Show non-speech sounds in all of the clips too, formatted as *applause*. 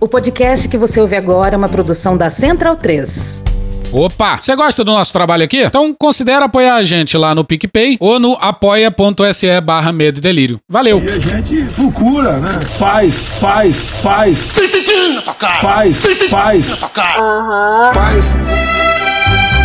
O podcast que você ouve agora é uma produção da Central 3. Opa! Você gosta do nosso trabalho aqui? Então considere apoiar a gente lá no PicPay ou no apoia.se barra medo e delírio. Valeu! E a gente procura, né? Paz, paz, paz. Paz, paz. Paz,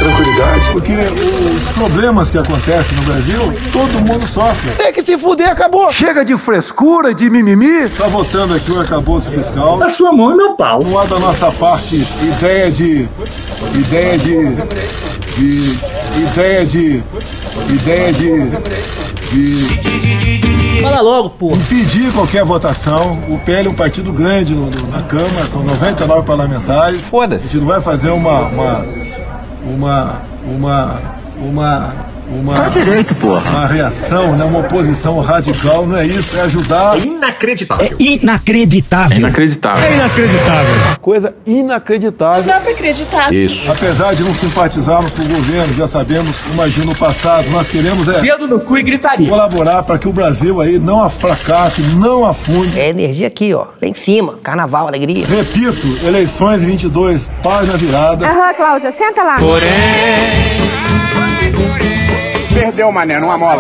tranquilidade. Porque os problemas que acontecem no Brasil, todo mundo sofre. Tem que se fuder, acabou. Chega de frescura, de mimimi. Tá votando aqui o arcabouço fiscal. A sua mão e meu pau. Não há da nossa parte ideia de. ideia de. de. ideia de. ideia de. de. Fala logo, porra. impedir qualquer votação. O PL é um partido grande no- no- na Câmara, são 99 parlamentares. A Foda-se. gente não vai fazer uma. uma. Uma. uma. uma. Uma, uma reação, né? uma oposição radical, não é isso, é ajudar. Inacreditável. Inacreditável. Uma coisa inacreditável. Dá pra acreditar. Apesar de não simpatizarmos com o governo, já sabemos, imagina o passado, nós queremos é Dedo no cu e gritaria. colaborar para que o Brasil aí não fracasse, não afunde. É energia aqui, ó. Lá em cima. Carnaval, alegria. Repito, eleições 22, página virada. Aham, Cláudia, senta lá. Perdeu, mané, numa mola.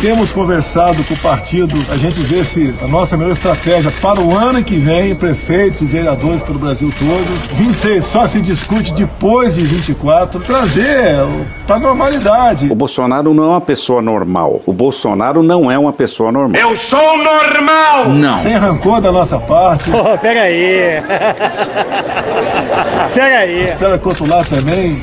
Temos conversado com o partido, a gente vê se a nossa melhor estratégia para o ano que vem, prefeitos e vereadores pelo Brasil todo. 26 só se discute depois de 24, trazer para a normalidade. O Bolsonaro não é uma pessoa normal. O Bolsonaro não é uma pessoa normal. Eu sou normal. Não. Sem rancor da nossa parte. Pô, pega aí. *laughs* pega aí. Espero que o outro lado também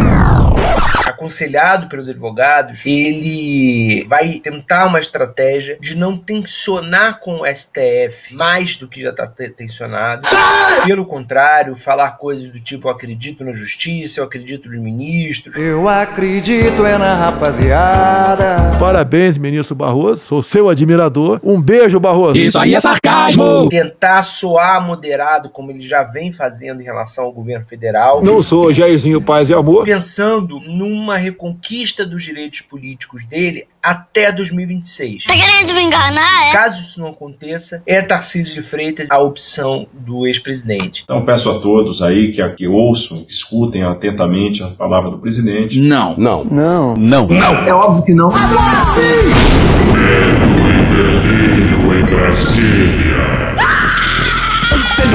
aconselhado pelos advogados, ele vai tentar uma estratégia de não tensionar com o STF mais do que já está tensionado. Pelo contrário, falar coisas do tipo: eu acredito na justiça, eu acredito nos ministros. Eu acredito é na rapaziada. Parabéns, ministro Barroso. Sou seu admirador. Um beijo, Barroso. Isso aí é sarcasmo! Tentar soar moderado, como ele já vem fazendo em relação ao governo federal. Não sou Jairzinho Paz e Amor. Pensando numa reconquista dos direitos políticos dele até 2026. Tá querendo me enganar, é? Caso isso não aconteça, é Tarcísio de Freitas a opção do ex-presidente. Então peço a todos aí que, que ouçam, que escutem atentamente a palavra do presidente. Não. Não. Não. Não. É óbvio que não.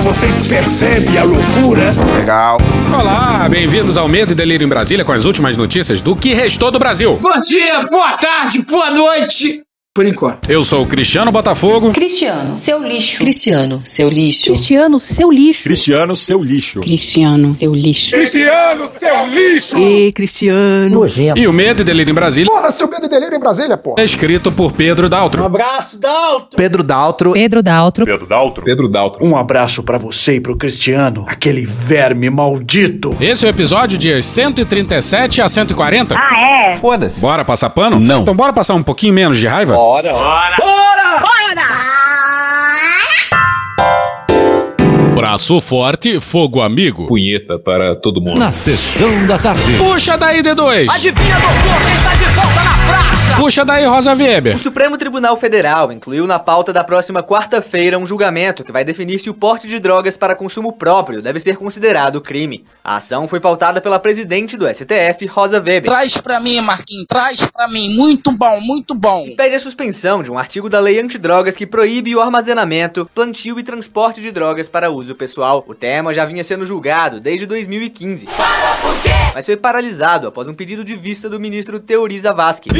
Vocês percebem a loucura? Legal. Olá, bem-vindos ao Medo e Delírio em Brasília com as últimas notícias do que restou do Brasil. Bom dia, boa tarde, boa noite. Por enquanto. Eu sou o Cristiano Botafogo. Cristiano, seu lixo. Cristiano, seu lixo. Cristiano, seu lixo. Cristiano, seu lixo. Cristiano, seu lixo. Cristiano, seu lixo. E Cristiano. Nojento. E o Medo e Delírio em Brasília Porra, seu medo e delírio em Brasília, porra. é escrito por Pedro Daltro. abraço, Dalton. Pedro Daltro. Pedro Daltro. Pedro Daltro. Pedro Daltro. Um abraço pra você e pro Cristiano, aquele verme maldito. Esse é o episódio dias 137 a 140. Ah, é? Foda-se. Bora passar pano? Não. Então bora passar um pouquinho menos de raiva? Bora. Bora. Braço forte, fogo amigo. Punheta para todo mundo. Na sessão da tarde. Puxa daí, D2. Adivinha, doutor, quem está de volta na praça? Puxa daí, Rosa Weber. O Supremo Tribunal Federal incluiu na pauta da próxima quarta-feira um julgamento que vai definir se o porte de drogas para consumo próprio deve ser considerado crime. A ação foi pautada pela presidente do STF, Rosa Weber. Traz pra mim, Marquinhos, traz pra mim. Muito bom, muito bom. e pede a suspensão de um artigo da lei antidrogas que proíbe o armazenamento, plantio e transporte de drogas para uso pessoal. O tema já vinha sendo julgado desde 2015. Mas foi paralisado após um pedido de vista do ministro Teori Zavascki.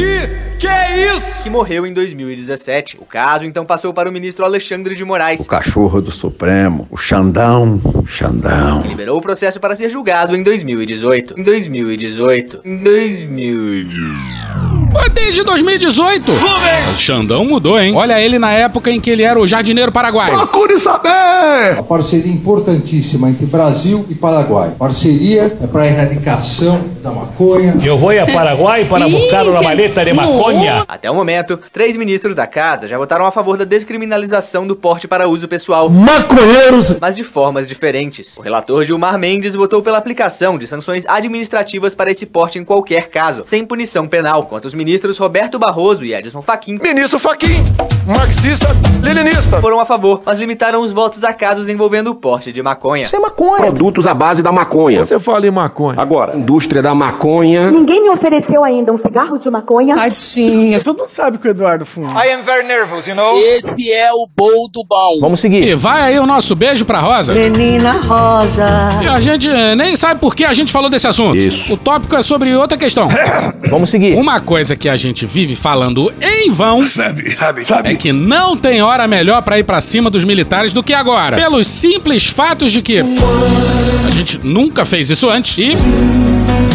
Que é isso? Que morreu em 2017. O caso então passou para o ministro Alexandre de Moraes. Cachorro do Supremo, o Xandão, Xandão. que liberou o processo para ser julgado em 2018. Em 2018. Em 2018. Desde 2018. O Xandão mudou, hein? Olha ele na época em que ele era o jardineiro paraguaio. Procure saber! A parceria importantíssima entre Brasil e Paraguai. Parceria é para a erradicação da maconha. Eu vou a Paraguai para buscar uma maleta de maconha. Até o momento, três ministros da casa já votaram a favor da descriminalização do porte para uso pessoal. Maconheiros! Mas de formas diferentes. O relator Gilmar Mendes votou pela aplicação de sanções administrativas para esse porte em qualquer caso, sem punição penal, enquanto os ministros Roberto Barroso e Edson Fachin Ministro Fachin, marxista, leninista. foram a favor, mas limitaram os votos a casos envolvendo o porte de maconha. Isso é maconha. Produtos à base da maconha. Você fala em maconha. Agora, Indústria da maconha. Ninguém me ofereceu ainda um cigarro de maconha. Tadinha. Todo mundo sabe que o Eduardo fuma. I am very nervous, you know? Esse é o bol do bom. Vamos seguir. E vai aí o nosso beijo pra Rosa. Menina rosa. E a gente eh, nem sabe por que a gente falou desse assunto. Isso. O tópico é sobre outra questão. *coughs* Vamos seguir. Uma coisa que a gente vive falando em vão Sabe, sabe, é que não tem hora melhor pra ir pra cima dos militares do que agora. Pelos simples fatos de que a gente nunca fez isso antes e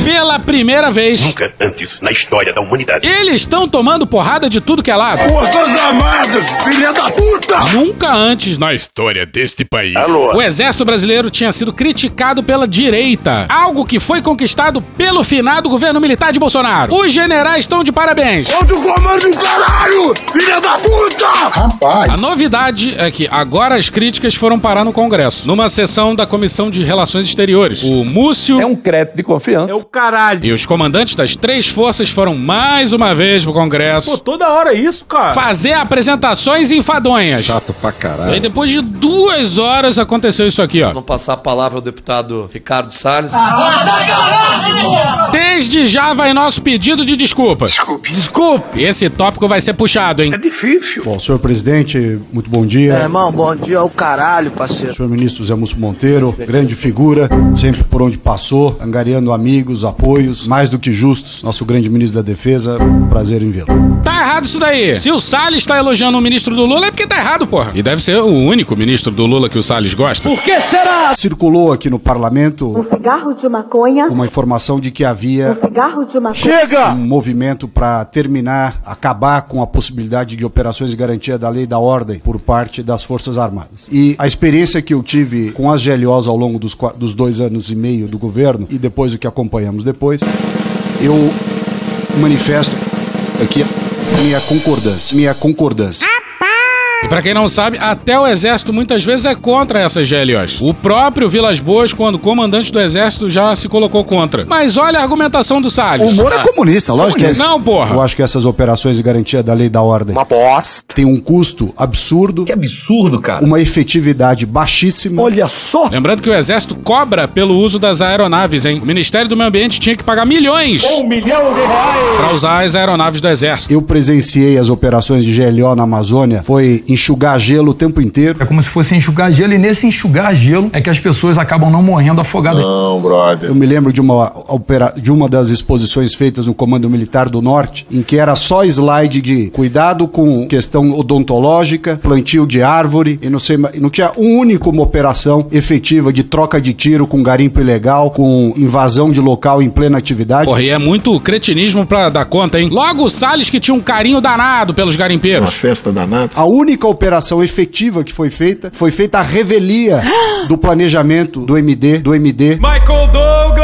pela primeira vez Nunca antes na história da humanidade. eles estão tomando porrada de tudo que é lado. Forças Armadas, filha da puta! Nunca antes na história deste país. Alô? O exército brasileiro tinha sido criticado pela direita. Algo que foi conquistado pelo finado governo militar de Bolsonaro. Os generais estão de parabéns. Outro comando do caralho, filha da puta! Rapaz. A novidade é que agora as críticas foram parar no Congresso, numa sessão da Comissão de Relações Exteriores. O Múcio É um crédito de confiança. E os comandantes das três forças foram mais uma vez pro Congresso toda hora isso, cara. fazer apresentações enfadonhas. Chato pra E aí, caralho. depois de duas horas, aconteceu isso aqui, ó. Vamos passar a palavra ao deputado Ricardo Salles. Desde já vai nosso pedido de desculpa. Desculpe. Desculpe. Esse tópico vai ser puxado, hein? Difícil. Bom, senhor presidente, muito bom dia. irmão, bom dia ao caralho, parceiro. Senhor ministro Zé Múcio Monteiro, grande figura, sempre por onde passou, angariando amigos, apoios, mais do que justos. Nosso grande ministro da Defesa, prazer em vê-lo. Tá errado isso daí. Se o Salles tá elogiando o ministro do Lula, é porque tá errado, porra. E deve ser o único ministro do Lula que o Salles gosta. que será? Circulou aqui no parlamento Um cigarro de maconha. uma informação de que Um havia cigarro de maconha. um movimento para terminar, acabar com a possibilidade de operações de garantia da lei e da ordem por parte das Forças Armadas. E a experiência que eu tive com as GLOs ao longo dos, dos dois anos e meio do governo e depois o que acompanhamos depois, eu manifesto aqui minha concordância. Minha concordância. E pra quem não sabe, até o exército muitas vezes é contra essas GLOs. O próprio Vilas Boas, quando comandante do exército, já se colocou contra. Mas olha a argumentação do Salles. O Moro é comunista, lógico que é. Não, porra. Eu acho que essas operações de garantia da lei e da ordem Uma bosta. têm um custo absurdo, Que absurdo, cara. uma efetividade baixíssima. Olha só. Lembrando que o exército cobra pelo uso das aeronaves, hein? O Ministério do Meio Ambiente tinha que pagar milhões Um milhão de reais. pra usar as aeronaves do exército. Eu presenciei as operações de GLO na Amazônia, foi enxugar gelo o tempo inteiro. É como se fosse enxugar gelo, e nesse enxugar gelo é que as pessoas acabam não morrendo afogadas. Não, brother. Eu me lembro de uma, opera- de uma das exposições feitas no Comando Militar do Norte, em que era só slide de cuidado com questão odontológica, plantio de árvore, e não sei, ma- não tinha um único uma operação efetiva de troca de tiro com garimpo ilegal, com invasão de local em plena atividade. Porra, e é muito cretinismo pra dar conta, hein? Logo o Salles que tinha um carinho danado pelos garimpeiros. festa danada. A única operação efetiva que foi feita foi feita a revelia do planejamento do MD, do MD, Michael Douglas!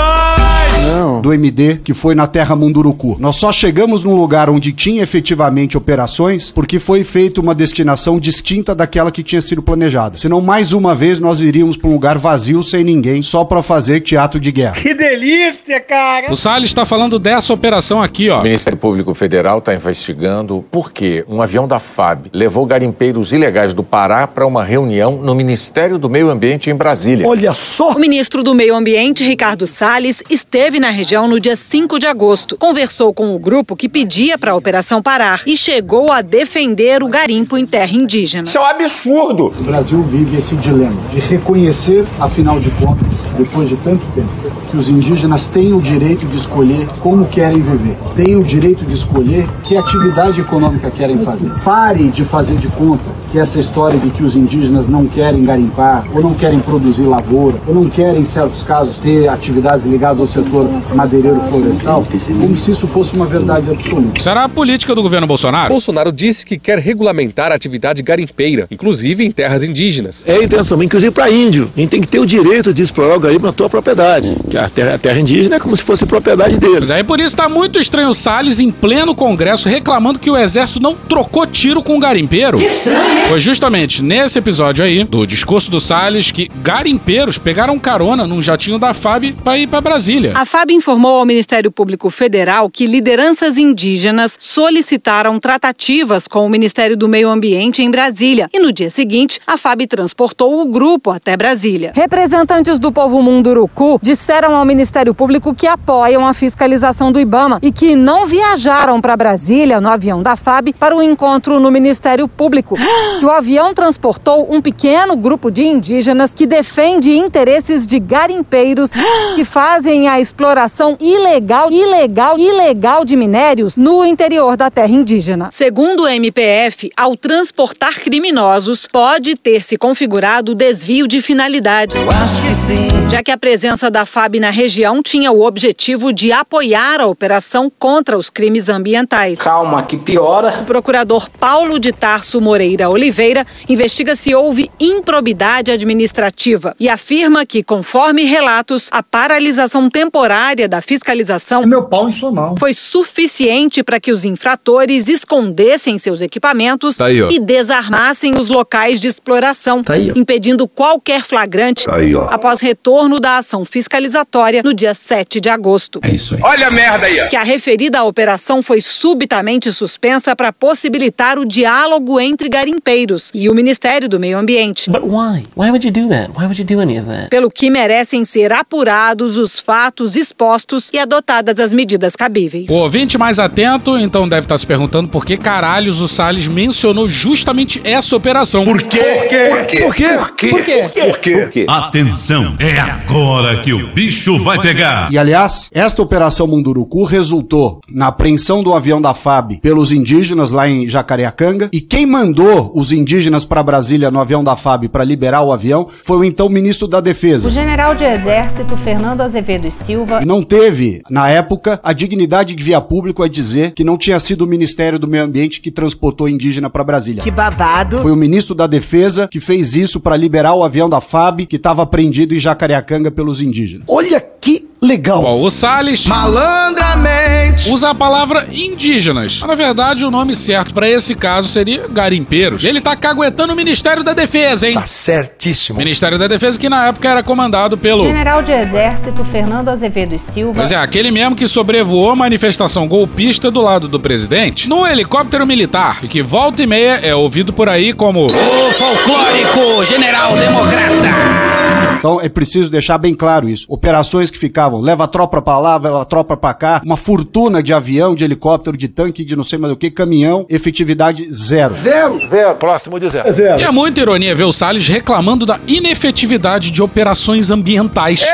Do MD, que foi na Terra Munduruku. Nós só chegamos num lugar onde tinha efetivamente operações porque foi feita uma destinação distinta daquela que tinha sido planejada. Senão, mais uma vez, nós iríamos para um lugar vazio, sem ninguém, só para fazer teatro de guerra. Que delícia, cara! O Salles tá falando dessa operação aqui, ó. O Ministério Público Federal está investigando por que um avião da FAB levou garimpeiros ilegais do Pará para uma reunião no Ministério do Meio Ambiente em Brasília. Olha só. O ministro do Meio Ambiente, Ricardo Salles, esteve na região no dia 5 de agosto. Conversou com o grupo que pedia para a operação parar e chegou a defender o garimpo em terra indígena. Isso é um absurdo. O Brasil vive esse dilema de reconhecer, afinal de contas, depois de tanto tempo, que os indígenas têm o direito de escolher como querem viver, têm o direito de escolher que atividade econômica querem fazer. Pare de fazer de conta que essa história de que os indígenas não querem garimpar, ou não querem produzir lavoura, ou não querem, em certos casos, ter atividades ligadas ao setor madeireiro florestal, como se isso fosse uma verdade absoluta. Isso era a política do governo Bolsonaro. Bolsonaro disse que quer regulamentar a atividade garimpeira, inclusive em terras indígenas. É a intenção, inclusive para índio. A gente tem que ter o direito de explorar o garimpo na tua propriedade. Que a terra, a terra indígena é como se fosse propriedade deles. Pois é, e por isso tá muito estranho o Salles em pleno congresso reclamando que o exército não trocou tiro com o garimpeiro. Que estranho, hein? Foi justamente nesse episódio aí, do discurso do Salles, que garimpeiros pegaram carona num jatinho da FAB para ir para Brasília. A FAB informou ao Ministério Público Federal que lideranças indígenas solicitaram tratativas com o Ministério do Meio Ambiente em Brasília e no dia seguinte a FAB transportou o grupo até Brasília. Representantes do povo Munduruku disseram ao Ministério Público que apoiam a fiscalização do IBAMA e que não viajaram para Brasília no avião da FAB para o encontro no Ministério Público. Que o avião transportou um pequeno grupo de indígenas que defende interesses de garimpeiros que fazem a exploração ilegal, ilegal, ilegal de minérios no interior da terra indígena. Segundo o MPF, ao transportar criminosos, pode ter se configurado desvio de finalidade. Eu acho que sim. Já que a presença da FAB na região tinha o objetivo de apoiar a operação contra os crimes ambientais. Calma, que piora. O procurador Paulo de Tarso Moreira Oliveira investiga se houve improbidade administrativa e afirma que, conforme relatos, a paralisação temporária da fiscalização É meu pau em sua mão. foi suficiente para que os infratores escondessem seus equipamentos Tá aí, e desarmassem os locais de exploração, Tá aí, impedindo qualquer flagrante Tá aí, após retorno da ação fiscalizatória no dia 7 de agosto. É isso aí. Olha a merda aí, ó. Que a referida operação foi subitamente suspensa para possibilitar o diálogo entre garimpeiros e o Ministério do Meio Ambiente. But why? Why would you do that? Why would you do any of that? Pelo que merecem ser apurados os fatos expostos e adotadas as medidas cabíveis. O ouvinte mais atento, então deve estar se perguntando por que caralhos o Salles mencionou justamente essa operação. Por quê? Por quê? Por quê? Por quê? Por quê? Por quê? Atenção, é agora que o bicho vai pegar. E aliás, esta operação Munduruku resultou na apreensão do avião da FAB pelos indígenas lá em Jacareacanga. E quem mandou os indígenas para Brasília no avião da FAB para liberar o avião foi o então ministro da Defesa. O general de exército Fernando Azevedo e Silva E não teve, na época, a dignidade de via público a dizer que não tinha sido o Ministério do Meio Ambiente que transportou indígena para Brasília. Que babado. Foi o ministro da Defesa que fez isso para liberar o avião da FAB que estava apreendido em Jacareacanga pelos indígenas. Olha que legal. Bom, o Salles Malandramente. usa a palavra indígenas. Mas, na verdade, o nome certo para esse caso seria garimpeiros. Ele tá caguetando o Ministério da Defesa, hein? Tá certíssimo. Ministério da Defesa que na época era comandado pelo General de exército Fernando Azevedo e Silva Pois é, aquele mesmo que sobrevoou a manifestação golpista do lado do presidente no helicóptero militar e que volta e meia é ouvido por aí como o folclórico general democrata. Então é preciso deixar bem claro isso. Operações que ficavam, leva a tropa pra lá, leva a tropa pra cá, uma fortuna de avião, de helicóptero, de tanque, de não sei mais o que, caminhão, efetividade zero. Zero. Zero. Próximo de zero. E é muita ironia ver o Salles reclamando da inefetividade de operações ambientais.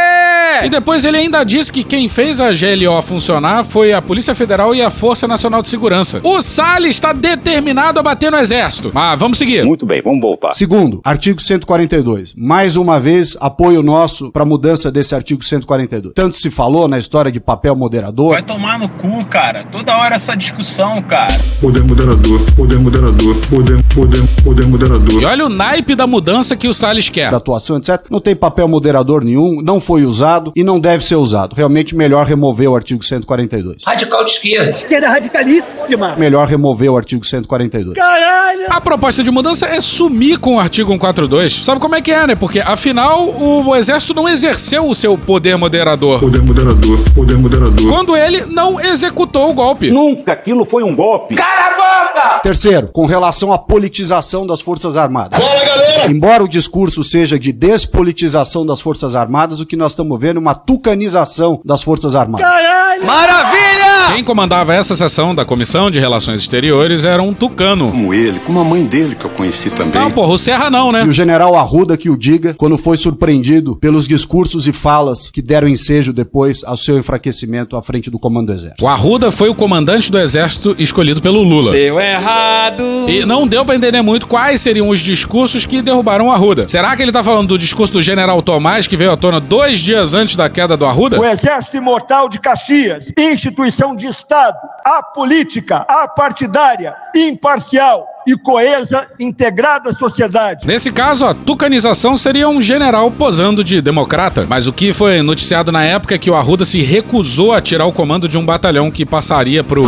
E depois ele ainda diz que quem fez a GLO funcionar foi a Polícia Federal e a Força Nacional de Segurança. O Salles está determinado a bater no exército. Mas vamos seguir. Muito bem, vamos voltar. Segundo, artigo 142. Mais uma vez, apoio nosso para mudança desse artigo 142. Tanto se falou na história de papel moderador. Vai tomar no cu, cara. Toda hora essa discussão, cara. Poder moderador, poder moderador, poder, poder, poder moderador. E olha o naipe da mudança que o Salles quer. Da atuação, etc. Não tem papel moderador nenhum, não foi usado e não deve ser usado. Realmente melhor remover o artigo 142. Radical de esquerda. Esquerda radicalíssima. Melhor remover o artigo 142. Caralho. A proposta de mudança é sumir com o artigo 142. Sabe como é que é, né? Porque afinal o exército não exerceu o seu poder moderador. Poder moderador, poder moderador. Quando ele não executou o golpe. Nunca aquilo foi um golpe. Cala a boca! Terceiro, com relação à politização das Forças Armadas. Bora, galera. Embora o discurso seja de despolitização das Forças Armadas, o que nós estamos vendo é uma tucanização das Forças Armadas. Caralho. Maravilha! Quem comandava essa sessão da Comissão de Relações Exteriores era um tucano. Como ele, como a mãe dele que eu conheci também. Não, porra, o Serra não, né? E o general Arruda que o diga quando foi surpreendido pelos discursos e falas que deram ensejo depois ao seu enfraquecimento à frente do comando do exército. O Arruda foi o comandante do exército escolhido pelo Lula. Eu é errado. E não deu pra entender muito quais seriam os discursos que derrubaram o Arruda. Será que ele tá falando do discurso do general Tomás, que veio à tona dois dias antes da queda do Arruda? O Exército Imortal de Caxias, instituição de Estado, apolítica, apartidária, imparcial e coesa, integrada à sociedade. Nesse caso, a tucanização seria um general posando de democrata. Mas o que foi noticiado na época é que o Arruda se recusou a tirar o comando de um batalhão que passaria pro.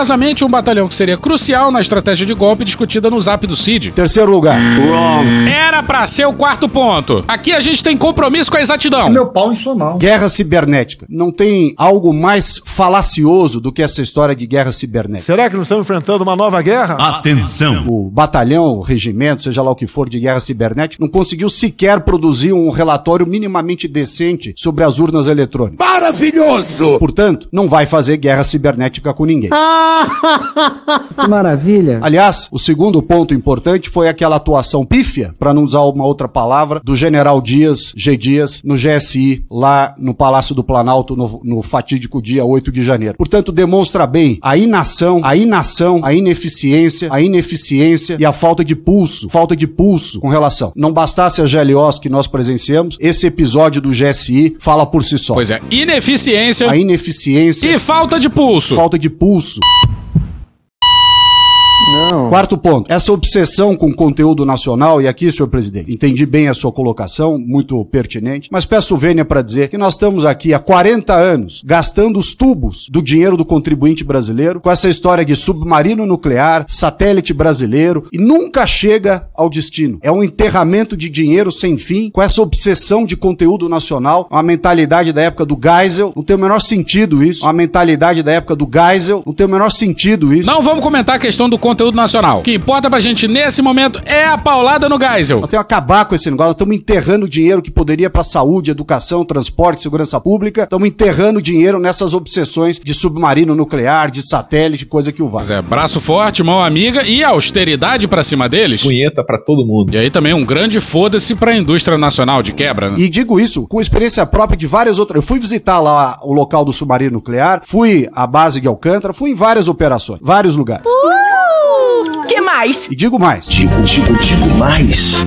Curiosamente, um batalhão que seria crucial na estratégia de golpe discutida no zap do Cid. Terceiro lugar. Era pra ser o quarto ponto. Aqui a gente tem compromisso com a exatidão. Meu pau em sua mão. Guerra cibernética. Não tem algo mais falacioso do que essa história de guerra cibernética. Será que não estamos enfrentando uma nova guerra? Atenção! O batalhão, o regimento, seja lá o que for de guerra cibernética, não conseguiu sequer produzir um relatório minimamente decente sobre as urnas eletrônicas. Maravilhoso! Portanto, não vai fazer guerra cibernética com ninguém. *laughs* que maravilha. Aliás, o segundo ponto importante foi aquela atuação pífia, para não usar uma outra palavra, do general Dias, G. Dias, no GSI, lá no Palácio do Planalto, no, no fatídico dia 8 de janeiro. Portanto, demonstra bem a inação, a inação, a ineficiência, a ineficiência e a falta de pulso, falta de pulso com relação. Não bastasse a GLOs que nós presenciamos, esse episódio do GSI fala por si só. Pois é, ineficiência A ineficiência e falta de pulso. falta de pulso. Não. Quarto ponto, essa obsessão com conteúdo nacional, e aqui, senhor presidente, entendi bem a sua colocação, muito pertinente, mas peço vênia para dizer que nós estamos aqui há 40 anos gastando os tubos do dinheiro do contribuinte brasileiro com essa história de submarino nuclear, satélite brasileiro, e nunca chega ao destino. É um enterramento de dinheiro sem fim, com essa obsessão de conteúdo nacional, uma mentalidade da época do Geisel, não tem o menor sentido isso, uma mentalidade da época do Geisel, não tem o menor sentido isso. Não vamos comentar a questão do conteúdo nacional. O que importa pra gente nesse momento é a paulada no Geisel. Nós temos que acabar com esse negócio. Nós estamos enterrando dinheiro que poderia para saúde, educação, transporte, segurança pública. Estamos enterrando dinheiro nessas obsessões de submarino nuclear, de satélite, coisa que o vale. Pois é, braço forte, mão amiga e austeridade pra cima deles. Punheta pra todo mundo. E aí também um grande foda-se pra indústria nacional de quebra, né? E digo isso com experiência própria de várias outras. Eu fui visitar lá o local do submarino nuclear, fui à base de Alcântara, fui em várias operações, vários lugares. que mais? E digo mais. Digo, digo, digo mais.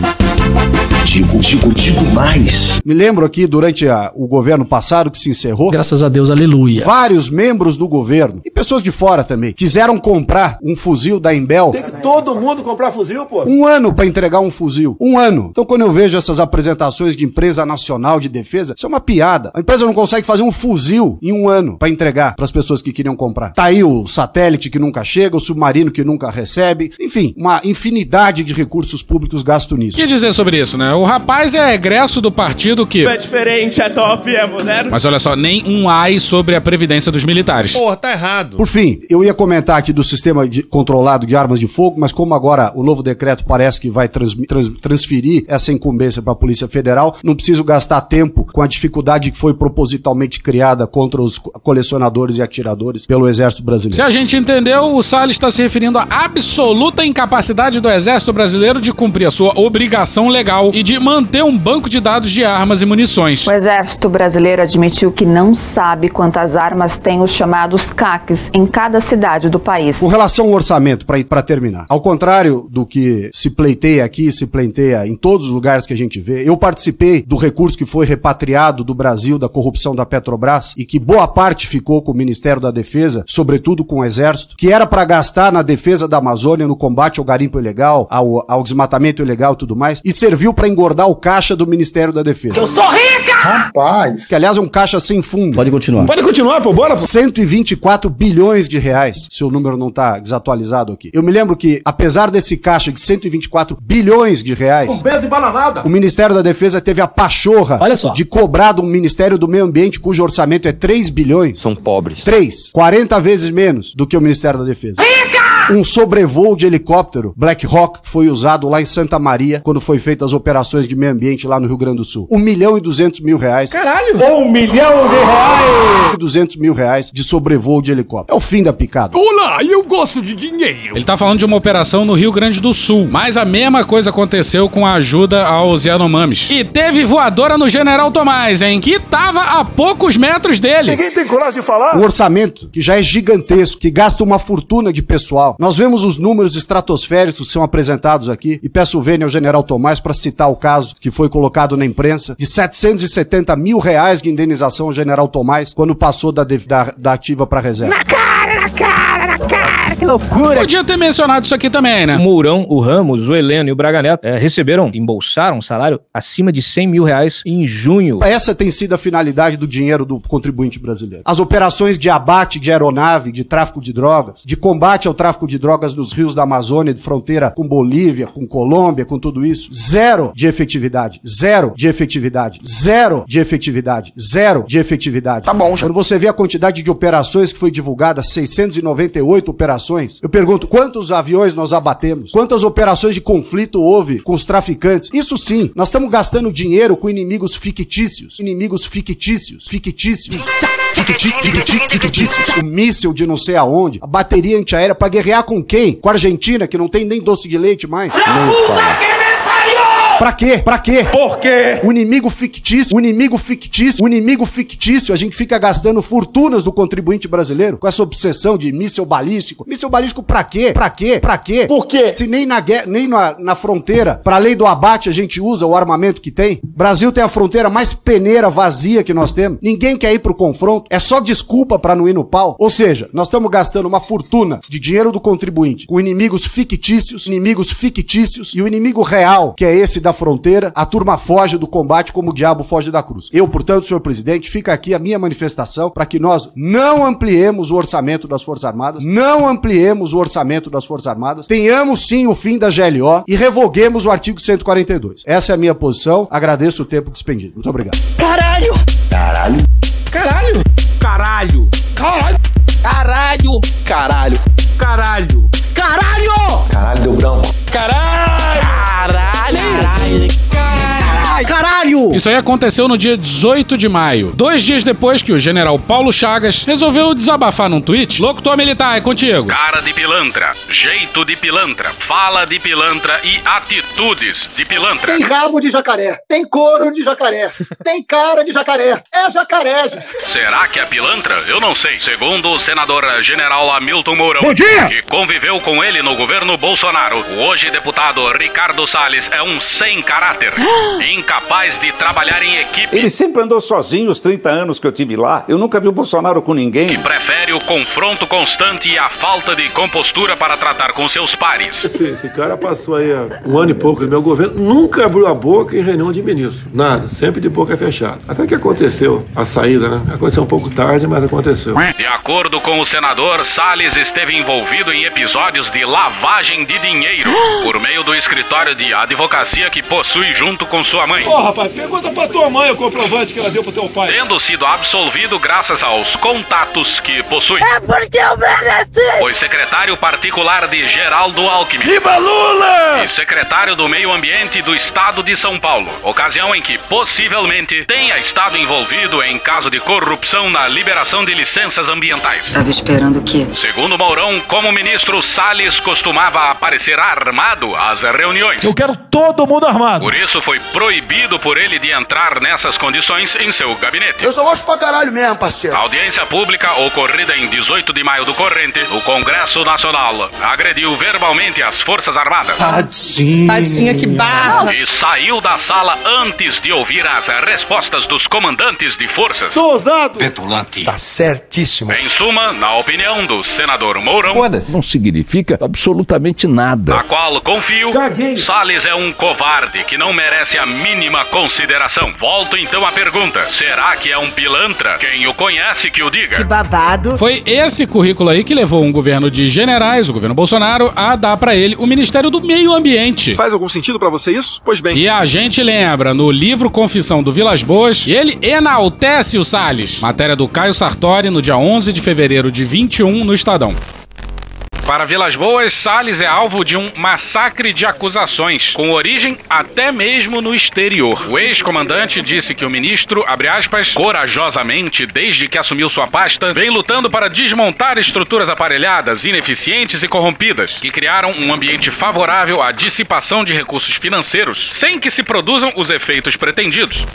Digo, digo, digo mais. Me lembro aqui durante a- o governo passado que se encerrou. Graças a Deus, aleluia. Vários membros do governo e pessoas de fora também quiseram comprar um fuzil da Embel. Tem que todo mundo comprar fuzil, pô. Um ano para entregar um fuzil. Um ano. Então, quando eu vejo essas apresentações de empresa nacional de defesa, isso é uma piada. A empresa não consegue fazer um fuzil em um ano para entregar para as pessoas que queriam comprar. Tá aí o satélite que nunca chega, o submarino que nunca recebe. Enfim, uma infinidade de recursos públicos gastos nisso. O que dizer sobre isso, né? O rapaz é egresso do partido que. É diferente, é top, é moderno. Mas olha só, nem um ai sobre a previdência dos militares. Porra, tá errado. Por fim, eu ia comentar aqui do sistema de- controlado de armas de fogo, mas como agora o novo decreto parece que vai trans- trans- transferir essa incumbência para a Polícia Federal, não preciso gastar tempo com a dificuldade que foi propositalmente criada contra os co- colecionadores e atiradores pelo Exército Brasileiro. Se a gente entendeu, o Salles está se referindo à absoluta incapacidade do Exército Brasileiro de cumprir a sua obrigação legal e de manter um banco de dados de armas e munições. O Exército Brasileiro admitiu que não sabe quantas armas têm os chamados CACs em cada cidade do país. Com relação ao orçamento, para terminar, ao contrário do que se pleiteia aqui, se pleiteia em todos os lugares que a gente vê, eu participei do recurso que foi repatriado do Brasil da corrupção da Petrobras e que boa parte ficou com o Ministério da Defesa, sobretudo com o Exército, que era para gastar na defesa da Amazônia, no combate ao garimpo ilegal, ao, ao desmatamento ilegal e tudo mais, e serviu para engordar o caixa do Ministério da Defesa. Eu sou rica! Rapaz. Que aliás é um caixa sem fundo. Pode continuar. Pode continuar, pô, bora, pô. 124 bilhões de reais, se o número não tá desatualizado aqui. Eu me lembro que, apesar desse caixa de 124 bilhões de reais, Pedro de bananada. o Ministério da Defesa teve a pachorra Olha só. de cobrar do Ministério do Meio Ambiente, cujo orçamento é 3 bilhões. São pobres. 3. 40 vezes menos do que o Ministério da Defesa. Um sobrevoo de helicóptero Black Hawk que foi usado lá em Santa Maria quando foi feitas as operações de meio ambiente lá no Rio Grande do Sul. 1 milhão e 200 mil reais. Caralho! Um milhão de reais! 200 mil reais de sobrevoo de helicóptero. É o fim da picada. Olá, eu gosto de dinheiro. Ele tá falando de uma operação no Rio Grande do Sul, mas a mesma coisa aconteceu com a ajuda aos Yanomamis. E teve voadora no General Tomás, hein? Que tava a poucos metros dele. Ninguém tem coragem de falar? Um orçamento que já é gigantesco, que gasta uma fortuna de pessoal. Nós vemos os números estratosféricos que são apresentados aqui e peço vênia ao General Tomás para citar o caso que foi colocado na imprensa de 770 mil reais de indenização ao General Tomás quando passou da, da, da ativa para reserva. Que loucura. Podia ter mencionado isso aqui também, né? O Mourão, o Ramos, o Heleno e o Braga Neto é, receberam, embolsaram um salário acima de 100 mil reais em junho. Essa tem sido a finalidade do dinheiro do contribuinte brasileiro. As operações de abate de aeronave, de tráfico de drogas, de combate ao tráfico de drogas nos rios da Amazônia, de fronteira com Bolívia, com Colômbia, com tudo isso, zero de efetividade, zero de efetividade, zero de efetividade, zero de efetividade. Tá bom, já. Quando você vê a quantidade de operações que foi divulgada, 698 operações, eu pergunto, quantos aviões nós abatemos? Quantas operações de conflito houve com os traficantes? Isso sim, nós estamos gastando dinheiro com inimigos fictícios, inimigos fictícios, fictícios, fictícios, fictícios, o míssil de não sei aonde, a bateria antiaérea pra guerrear com quem? Com a Argentina, que não tem nem doce de leite mais? Nem fala. Pra quê? Pra quê? Por quê? O inimigo fictício, o inimigo fictício, o inimigo fictício, a gente fica gastando fortunas do contribuinte brasileiro com essa obsessão de míssil balístico. Míssil balístico pra quê? Pra quê? Pra quê? Por quê? Se nem na guerra, nem na, na fronteira, pra lei do abate a gente usa o armamento que tem. Brasil tem a fronteira mais peneira, vazia que nós temos. Ninguém quer ir pro confronto. É só desculpa pra não ir no pau. Ou seja, nós estamos gastando uma fortuna de dinheiro do contribuinte com inimigos fictícios, inimigos fictícios e o inimigo real, que é esse da fronteira, a turma foge do combate como o diabo foge da cruz. Eu, portanto, senhor presidente, fica aqui a minha manifestação para que nós não ampliemos o orçamento das Forças Armadas, não ampliemos o orçamento das Forças Armadas, tenhamos sim o fim da GLO e revoguemos o artigo 142. Essa é a minha posição. Agradeço o tempo despendido. Muito obrigado. Caralho! Caralho. Caralho! Caralho! Caralho! Caralho! Caralho! Caralho! Caralho! Caralho, deu branco. Caralho! Caralho! Caralho! Caralho! Isso aí aconteceu no dia 18 de maio, dois dias depois que o general Paulo Chagas resolveu desabafar num tweet. Locutor militar, é contigo. Cara de pilantra, jeito de pilantra, fala de pilantra e atitudes de pilantra. Tem rabo de jacaré, tem couro de jacaré, tem cara de jacaré. É jacaré, gente. Será que é pilantra? Eu não sei. Segundo o senador general Hamilton Mourão, Bom dia! que conviveu com ele no governo Bolsonaro, o hoje deputado Ricardo Salles é um sem caráter, *gasps* incapaz de trabalhar em equipe. Ele sempre andou sozinho os 30 anos que eu tive lá. Eu nunca vi o Bolsonaro com ninguém. Que prefere o confronto constante e a falta de compostura para tratar com seus pares. Esse, esse cara passou aí há um ano e pouco no meu governo, nunca abriu a boca em reunião de ministro. Nada, sempre de boca fechada. Até que aconteceu a saída, né? Aconteceu um pouco tarde, mas aconteceu. De acordo com o senador, Salles esteve envolvido em episódios de lavagem de dinheiro *gasps* por meio do escritório de advocacia que possui junto com sua mãe. Ô, rapaz, pergunta pra tua mãe o comprovante que ela deu pro teu pai. Tendo sido absolvido graças aos contatos que possui. É porque eu mereci! Foi secretário particular de Geraldo Alckmin. Viva Lula! E secretário do Meio Ambiente do Estado de São Paulo. Ocasião em que possivelmente tenha estado envolvido em caso de corrupção na liberação de licenças ambientais. Tava esperando o quê? Segundo Mourão, como ministro, Salles costumava aparecer armado às reuniões. Eu quero todo mundo armado. Por isso foi proibido por ele de entrar nessas condições em seu gabinete. Eu só gosto pra caralho mesmo, parceiro. A audiência pública ocorrida em 18 de maio do corrente, o Congresso Nacional agrediu verbalmente as Forças Armadas. Tadinho. Tadinha, que barra. E saiu da sala antes de ouvir as respostas dos comandantes de forças. Tô ousado. Petulante. Tá certíssimo. Em suma, na opinião do senador Mourão, Não significa absolutamente nada. a qual confio, Caguei. Salles é um covarde que não merece a mínima consideração. Volto então à pergunta: será que é um pilantra? Quem o conhece que o diga. babado. Foi esse currículo aí que levou um governo de generais, o governo Bolsonaro, a dar pra ele o Ministério do Meio Ambiente. Faz algum sentido pra você isso? Pois bem. E a gente lembra no livro Confissão do Vilas Boas, ele enaltece o Salles. Matéria do Caio Sartori no dia 11 de fevereiro de 21 no Estadão. Para Vilas Boas, Salles é alvo de um massacre de acusações, com origem até mesmo no exterior. O ex-comandante disse que o ministro, abre aspas, corajosamente, desde que assumiu sua pasta, vem lutando para desmontar estruturas aparelhadas, ineficientes e corrompidas, que criaram um ambiente favorável à dissipação de recursos financeiros, sem que se produzam os efeitos pretendidos.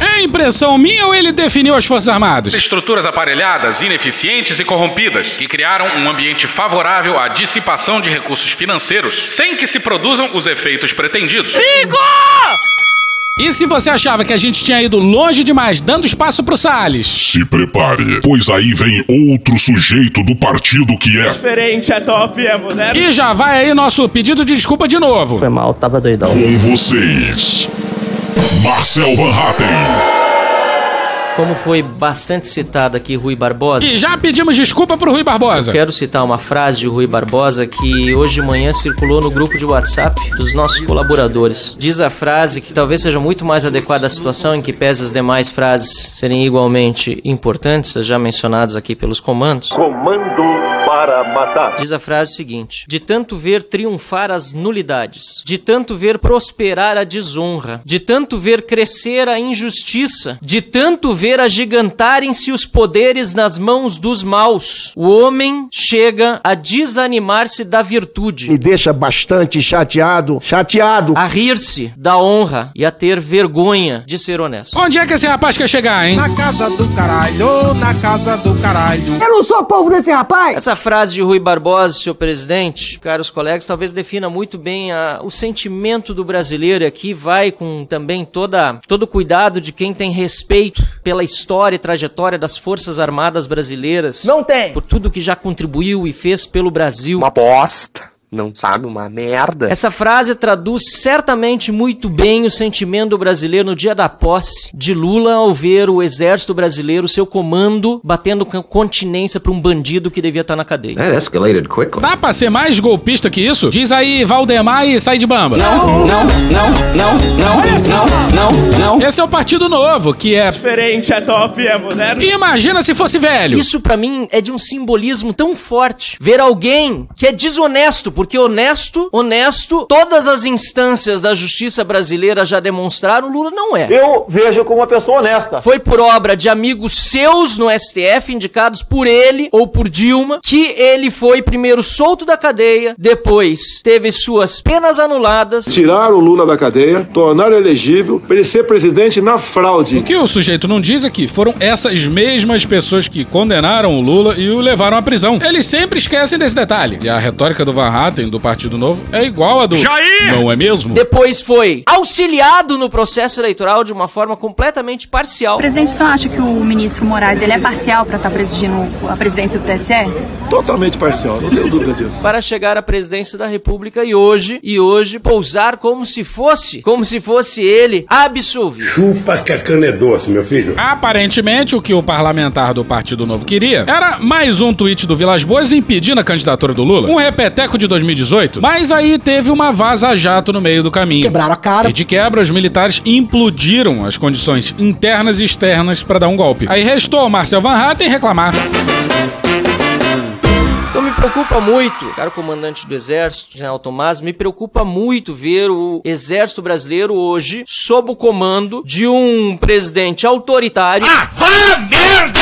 É impressão minha ou ele definiu as Forças Armadas? Estruturas aparelhadas, ineficientes e corrompidas, que criaram um ambiente favorável à dissipação de recursos financeiros, sem que se produzam os efeitos pretendidos. Fico! E se você achava que a gente tinha ido longe demais, dando espaço pro Salles? Se prepare, pois aí vem outro sujeito do partido que é. Diferente, é top, é moderno. E já vai aí nosso pedido de desculpa de novo. Foi mal, tava doidão. Com vocês, Marcel Van Hatten. Como foi bastante citado aqui Rui Barbosa. E já pedimos desculpa pro Rui Barbosa. Eu quero citar uma frase de Rui Barbosa que hoje de manhã circulou no grupo de WhatsApp dos nossos colaboradores. Diz a frase que talvez seja muito mais adequada à situação em que pese as demais frases serem igualmente importantes, as já mencionadas aqui pelos comandos. Comando para matar. Diz a frase seguinte: De tanto ver triunfar as nulidades, de tanto ver prosperar a desonra, de tanto ver crescer a injustiça, de tanto ver agigantarem-se os poderes nas mãos dos maus, o homem chega a desanimar-se da virtude. Me deixa bastante chateado, chateado. A rir-se da honra e a ter vergonha de ser honesto. Onde é que esse rapaz quer chegar, hein? Na casa do caralho, na casa do caralho. Eu não sou povo desse rapaz! Essa frase de Rui Barbosa, senhor presidente, caros colegas, talvez defina muito bem a, o sentimento do brasileiro e aqui vai com também toda, todo o cuidado de quem tem respeito pela história e trajetória das Forças Armadas Brasileiras. Não tem! Por tudo que já contribuiu e fez pelo Brasil. Uma bosta. Não sabe uma merda. Essa frase traduz certamente muito bem o sentimento brasileiro no dia da posse de Lula ao ver o exército brasileiro, seu comando, batendo com continência para um bandido que devia estar na cadeia. That escalated quickly. Dá pra ser mais golpista que isso? Diz aí, Valdemar e sai de bamba. Não, não, não, não, não, não, não, não. Esse é o Partido Novo, que é. Diferente, é top, é moderno. E imagina se fosse velho. Isso para mim é de um simbolismo tão forte. Ver alguém que é desonesto porque honesto, honesto, todas as instâncias da justiça brasileira já demonstraram, Lula não é. Eu vejo como uma pessoa honesta. Foi por obra de amigos seus no STF, indicados por ele ou por Dilma, que ele foi primeiro solto da cadeia, depois teve suas penas anuladas. Tiraram o Lula da cadeia, tornaram elegível para ele ser presidente na fraude. O que o sujeito não diz é que foram essas mesmas pessoas que condenaram o Lula e o levaram à prisão. Eles sempre esquecem desse detalhe. E a retórica do Van Do Partido Novo, é igual a do. Jair! Não é mesmo? Depois foi auxiliado no processo eleitoral de uma forma completamente parcial. Presidente, você acha que o ministro Moraes ele é parcial para estar presidindo a presidência do TSE? Totalmente parcial, não tenho dúvida disso. Para chegar à presidência da República e hoje, e hoje, pousar como se fosse, como se fosse ele absolvido. Chupa que a cana é doce, meu filho. Aparentemente, o que o parlamentar do Partido Novo queria era mais um tweet do Vilas Boas impedindo a candidatura do Lula. Um repeteco de 2018. Mas aí teve uma vaza-jato no meio do caminho. Quebraram a cara. E de quebra, os militares implodiram as condições internas e externas para dar um golpe. Aí restou ao Marcel Van Hatten reclamar. Então me preocupa muito, caro comandante do Exército, General Tomás, me preocupa muito ver o Exército Brasileiro hoje sob o comando de um presidente autoritário. Ah, merda!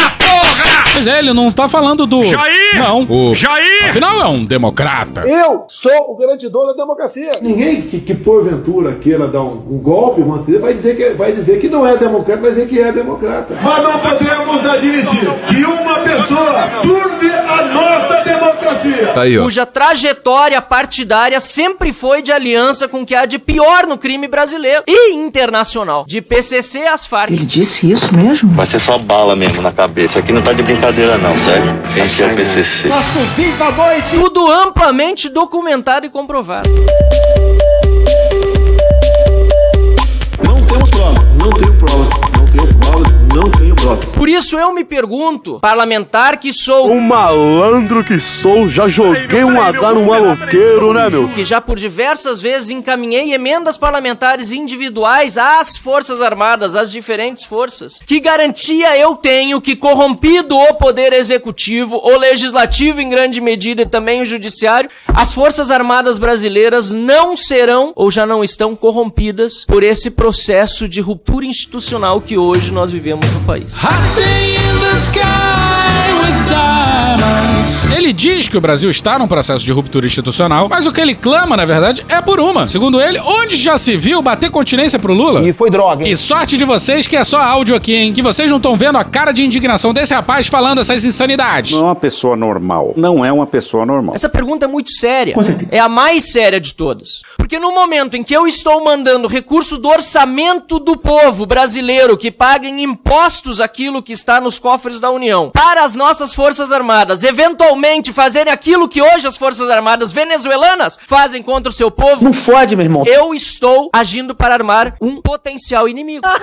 Pois é, ele não tá falando do. Jair! Não. O... Jair! Afinal, é um democrata. Eu sou o garantidor da democracia. Ninguém que, que porventura queira dar um, um golpe, vai dizer, que, vai dizer que não é democrata, vai dizer que é democrata. Mas não podemos admitir que uma pessoa turve a nossa democracia. Tá aí, cuja trajetória partidária sempre foi de aliança com o que há de pior no crime brasileiro e internacional, de PCC às Farc. Ele disse isso mesmo? Vai ser só bala mesmo na cabeça. Aqui não tá de brincadeira, não, sério. Esse é o PCC. Nosso viva a noite. Tudo amplamente documentado e comprovado. Não temos prova. Não tenho prova. Não tenho prova não tenho. Por isso eu me pergunto, parlamentar que sou. Um malandro que sou, já joguei um H no maloqueiro, né, meu? Que já por diversas vezes encaminhei emendas parlamentares individuais às Forças Armadas, às diferentes forças. Que garantia eu tenho que corrompido o Poder Executivo, o Legislativo em grande medida e também o Judiciário, as Forças Armadas brasileiras não serão ou já não estão corrompidas por esse processo de ruptura institucional que hoje nós vivemos no país. Ele diz que o Brasil está num processo de ruptura institucional, mas o que ele clama, na verdade, é por uma. Segundo ele, onde já se viu bater continência pro Lula? E foi droga, hein? E sorte de vocês que é só áudio aqui, hein? Que vocês não estão vendo a cara de indignação desse rapaz falando essas insanidades. Não é uma pessoa normal. Não é uma pessoa normal. Essa pergunta é muito séria. É a mais séria de todas. Porque no momento em que eu estou mandando recurso do orçamento do povo brasileiro que paga em impostos aquilo que está nos cofres da União para as nossas Forças Armadas eventualmente fazerem aquilo que hoje as Forças Armadas venezuelanas fazem contra o seu povo. Não fode, meu irmão. Eu estou agindo para armar um potencial inimigo. *laughs*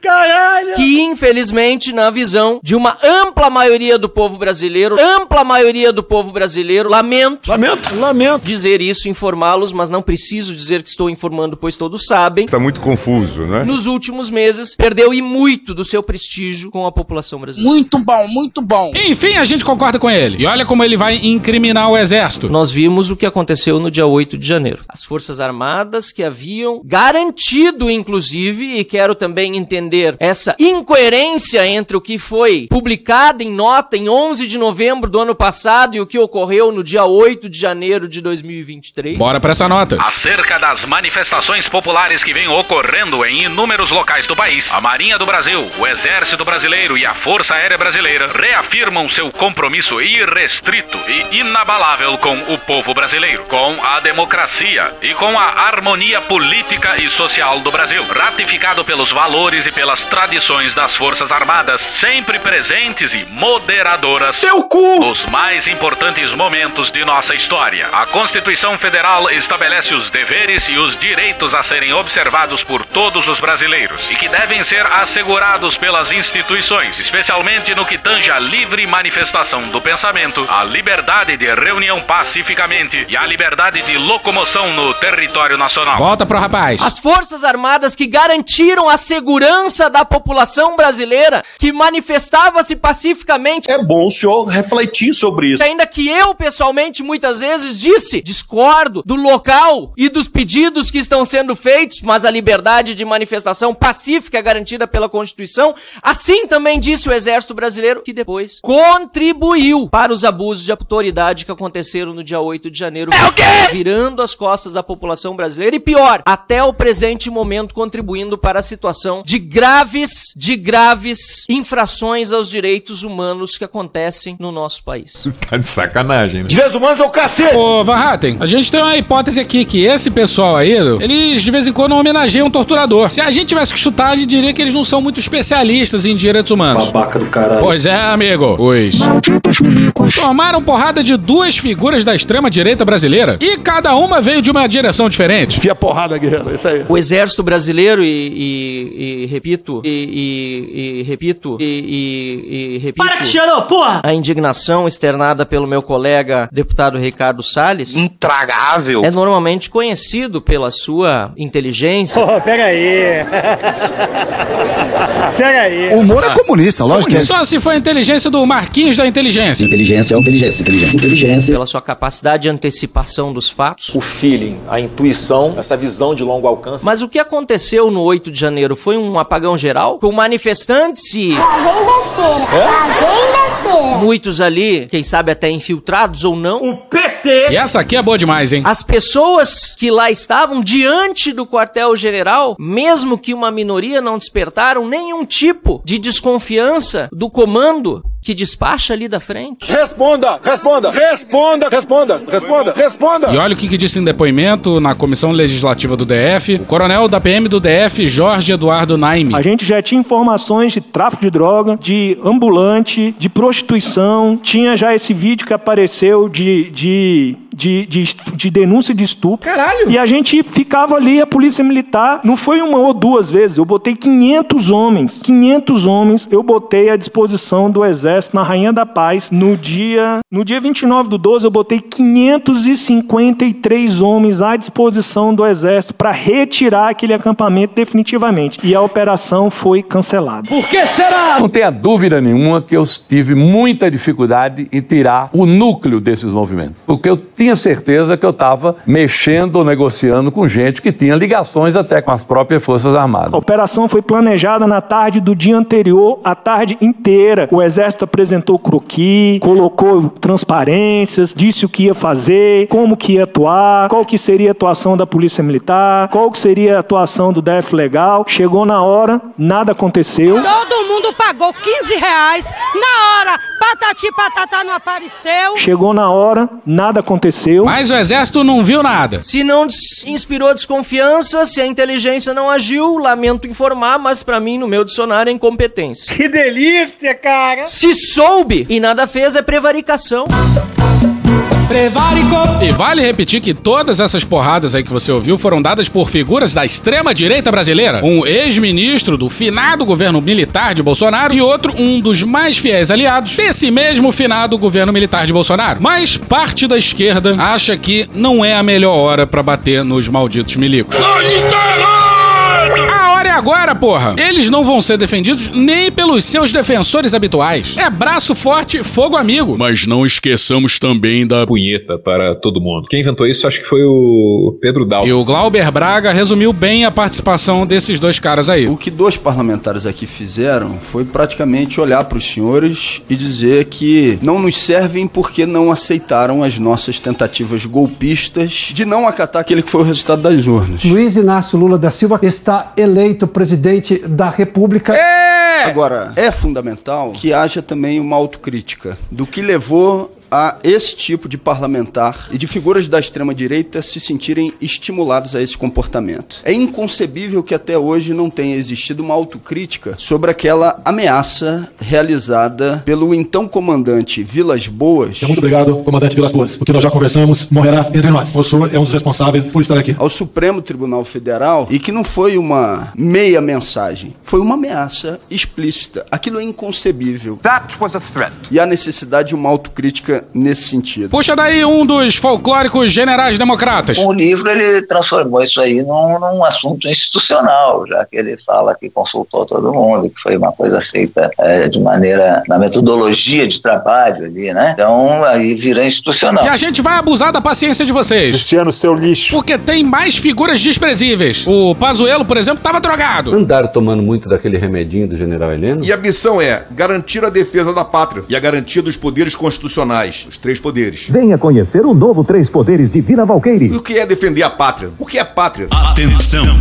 Caralho! Que infelizmente, na visão de uma ampla maioria do povo brasileiro, ampla maioria do povo brasileiro, lamento, Lamento, lamento. dizer isso, informá-los, mas não preciso dizer que estou informando, pois todos sabem. Está muito confuso, né? Nos últimos meses, perdeu e muito do seu prestígio com a população brasileira. Muito bom, muito bom. Enfim, a gente concorda com ele. E olha como ele vai incriminar o exército. Nós vimos o que aconteceu no dia 8 de janeiro. As Forças Armadas que haviam garantido, inclusive, e quero também entender essa incoerência entre o que foi publicado em nota em 11 de novembro do ano passado e o que ocorreu no dia 8 de janeiro de 2023. Bora pra essa nota. Acerca das manifestações populares que vêm ocorrendo em inúmeros locais do país, a Marinha do Brasil, o Exército Brasileiro e a Força Aérea Brasileira reafirmam seu compromisso irrestrito e inabalável com o povo brasileiro, com a democracia e com a harmonia política e social do Brasil, ratificado pelos valores e pelas tradições das Forças Armadas, sempre presentes e moderadoras Teu cu! nos mais importantes momentos de nossa história. A Constituição Federal estabelece os deveres e os direitos a serem observados por todos os brasileiros e que devem ser assegurados pelas instituições, especialmente no que tange a livre manifestação do pensamento, a liberdade de reunião pacificamente e a liberdade de locomoção no território nacional. Volta pro rapaz. As Forças Armadas que garantiram a segurança da população brasileira, que manifestava-se pacificamente. É bom o senhor refletir sobre isso. Ainda que eu, pessoalmente, muitas vezes disse, discordo do local e dos pedidos que estão sendo feitos, mas a liberdade de manifestação pacífica é garantida pela Constituição, assim também disse o Exército Brasileiro, que depois contribuiu para os abusos de autoridade que aconteceram no dia 8 de janeiro, virando as costas à população brasileira e pior, até o presente momento contribuindo para a situação de graves, de graves infrações aos direitos humanos que acontecem no nosso país. *laughs* Tá de sacanagem, né? Direitos humanos é o cacete! Ô, Van Hatten, a gente tem uma hipótese aqui que esse pessoal aí, eles de vez em quando homenageiam um torturador. Se a gente tivesse que chutar, a gente diria que eles não são muito especialistas em direitos humanos. Babaca do caralho. Pois é, amigo. Os tomaram porrada de duas figuras da extrema-direita brasileira e cada uma veio de uma direção diferente. Enfia porrada, guerreiro. Isso aí. O exército brasileiro e, e- e repito, e, e- e repito, e, e- e repito. Para que chorou, porra! A indignação externada pelo meu colega deputado Ricardo Salles Intragável. é normalmente conhecido pela sua inteligência. Pô, pega aí. *laughs* pega aí. O humor é comunista, lógico que é. Só se for a inteligência do Marquinhos da inteligência. Inteligência é inteligência, inteligência, inteligência. Pela sua capacidade de antecipação dos fatos. O feeling, a intuição, essa visão de longo alcance. Mas o que aconteceu no 8 de janeiro foi um apagão geral? Com manifestantes e muitos ali, quem sabe até infiltrados ou não. O PT! E essa aqui é boa demais, hein? As pessoas que lá estavam diante do quartel-general, mesmo que uma minoria, não despertaram nenhum tipo de desconfiança do comando que despacha ali da frente. Responda, responda, responda, responda, responda, responda. E olha o que, que disse em depoimento na Comissão Legislativa do DF, o coronel da PM do DF, Jorge Eduardo Naime. A gente já tinha informações de tráfico de droga, de ambulante, de prostituição. Tinha já esse vídeo que apareceu de, de, be de, de, de denúncia de estupro. Caralho! E a gente ficava ali, a polícia militar, não foi uma ou duas vezes, eu botei 500 homens, 500 homens, eu botei à disposição do exército na Rainha da Paz no dia, no dia 29 do 12, eu botei 553 homens à disposição do exército para retirar aquele acampamento definitivamente. E a operação foi cancelada. Por que será? Não tenha dúvida nenhuma que eu tive muita dificuldade em tirar o núcleo desses movimentos. Porque eu tinha certeza que eu estava mexendo ou negociando com gente que tinha ligações até com as próprias Forças Armadas. A operação foi planejada na tarde do dia anterior, a tarde inteira. O Exército apresentou croquis, colocou transparências, disse o que ia fazer, como que ia atuar, qual que seria a atuação da Polícia Militar, qual que seria a atuação do DF Legal. Chegou na hora, nada aconteceu. Todo mundo pagou 15 reais na hora. Patati patatá não apareceu. Chegou na hora, nada aconteceu. Mas o exército não viu nada. Se não inspirou desconfiança, se a inteligência não agiu, lamento informar, mas pra mim, no meu dicionário, é incompetência. Que delícia, cara! Se soube e nada fez, é prevaricação. Prevaricou. E vale repetir que todas essas porradas aí que você ouviu foram dadas por figuras da extrema-direita brasileira. Um ex-ministro do finado governo militar de Bolsonaro e outro, um dos mais fiéis aliados desse mesmo finado governo militar de Bolsonaro. Mas parte da esquerda acha que não é a melhor hora pra bater nos malditos milicos. A hora é agora, porra! Eles não vão ser defendidos nem pelos seus defensores habituais. É braço forte, fogo amigo. Mas não esqueçamos também da punheta para todo mundo. Quem inventou isso acho que foi o Pedro Dal. E o Glauber Braga resumiu bem a participação desses dois caras aí. O que dois parlamentares aqui fizeram foi praticamente olhar para os senhores e dizer que não nos servem porque não aceitaram as nossas tentativas golpistas de não acatar aquele que foi o resultado das urnas. Luiz Inácio Lula da Silva está eleito presidente da República. Agora, é fundamental que haja também uma autocrítica do que levou a esse tipo de parlamentar e de figuras da extrema-direita se sentirem estimulados a esse comportamento. É inconcebível que até hoje não tenha existido uma autocrítica sobre aquela ameaça realizada pelo então comandante Vilas Boas. Muito obrigado, comandante Vilas Boas. O que nós já conversamos morrerá entre nós. O senhor é um dos responsáveis por estar aqui. Ao Supremo Tribunal Federal e que não foi uma meia mensagem, foi uma ameaça explícita. Aquilo é inconcebível. That was a threat. E há necessidade de uma autocrítica nesse sentido. Puxa daí um dos folclóricos generais democratas. Com o livro, ele transformou isso aí num, num assunto institucional, já que ele fala que consultou todo mundo, que foi uma coisa feita é, de maneira, na metodologia de trabalho ali, né? Então, aí vira institucional. E a gente vai abusar da paciência de vocês. Cristiano, seu lixo. Porque tem mais figuras desprezíveis. O Pazuello, por exemplo, tava drogado. Andaram tomando muito daquele remedinho do general Heleno? E a missão é garantir a defesa da pátria e a garantia dos poderes constitucionais, os três poderes. Venha conhecer o novo Três Poderes de Vina Valqueire. E o que é defender a pátria? O que é pátria? Atenção!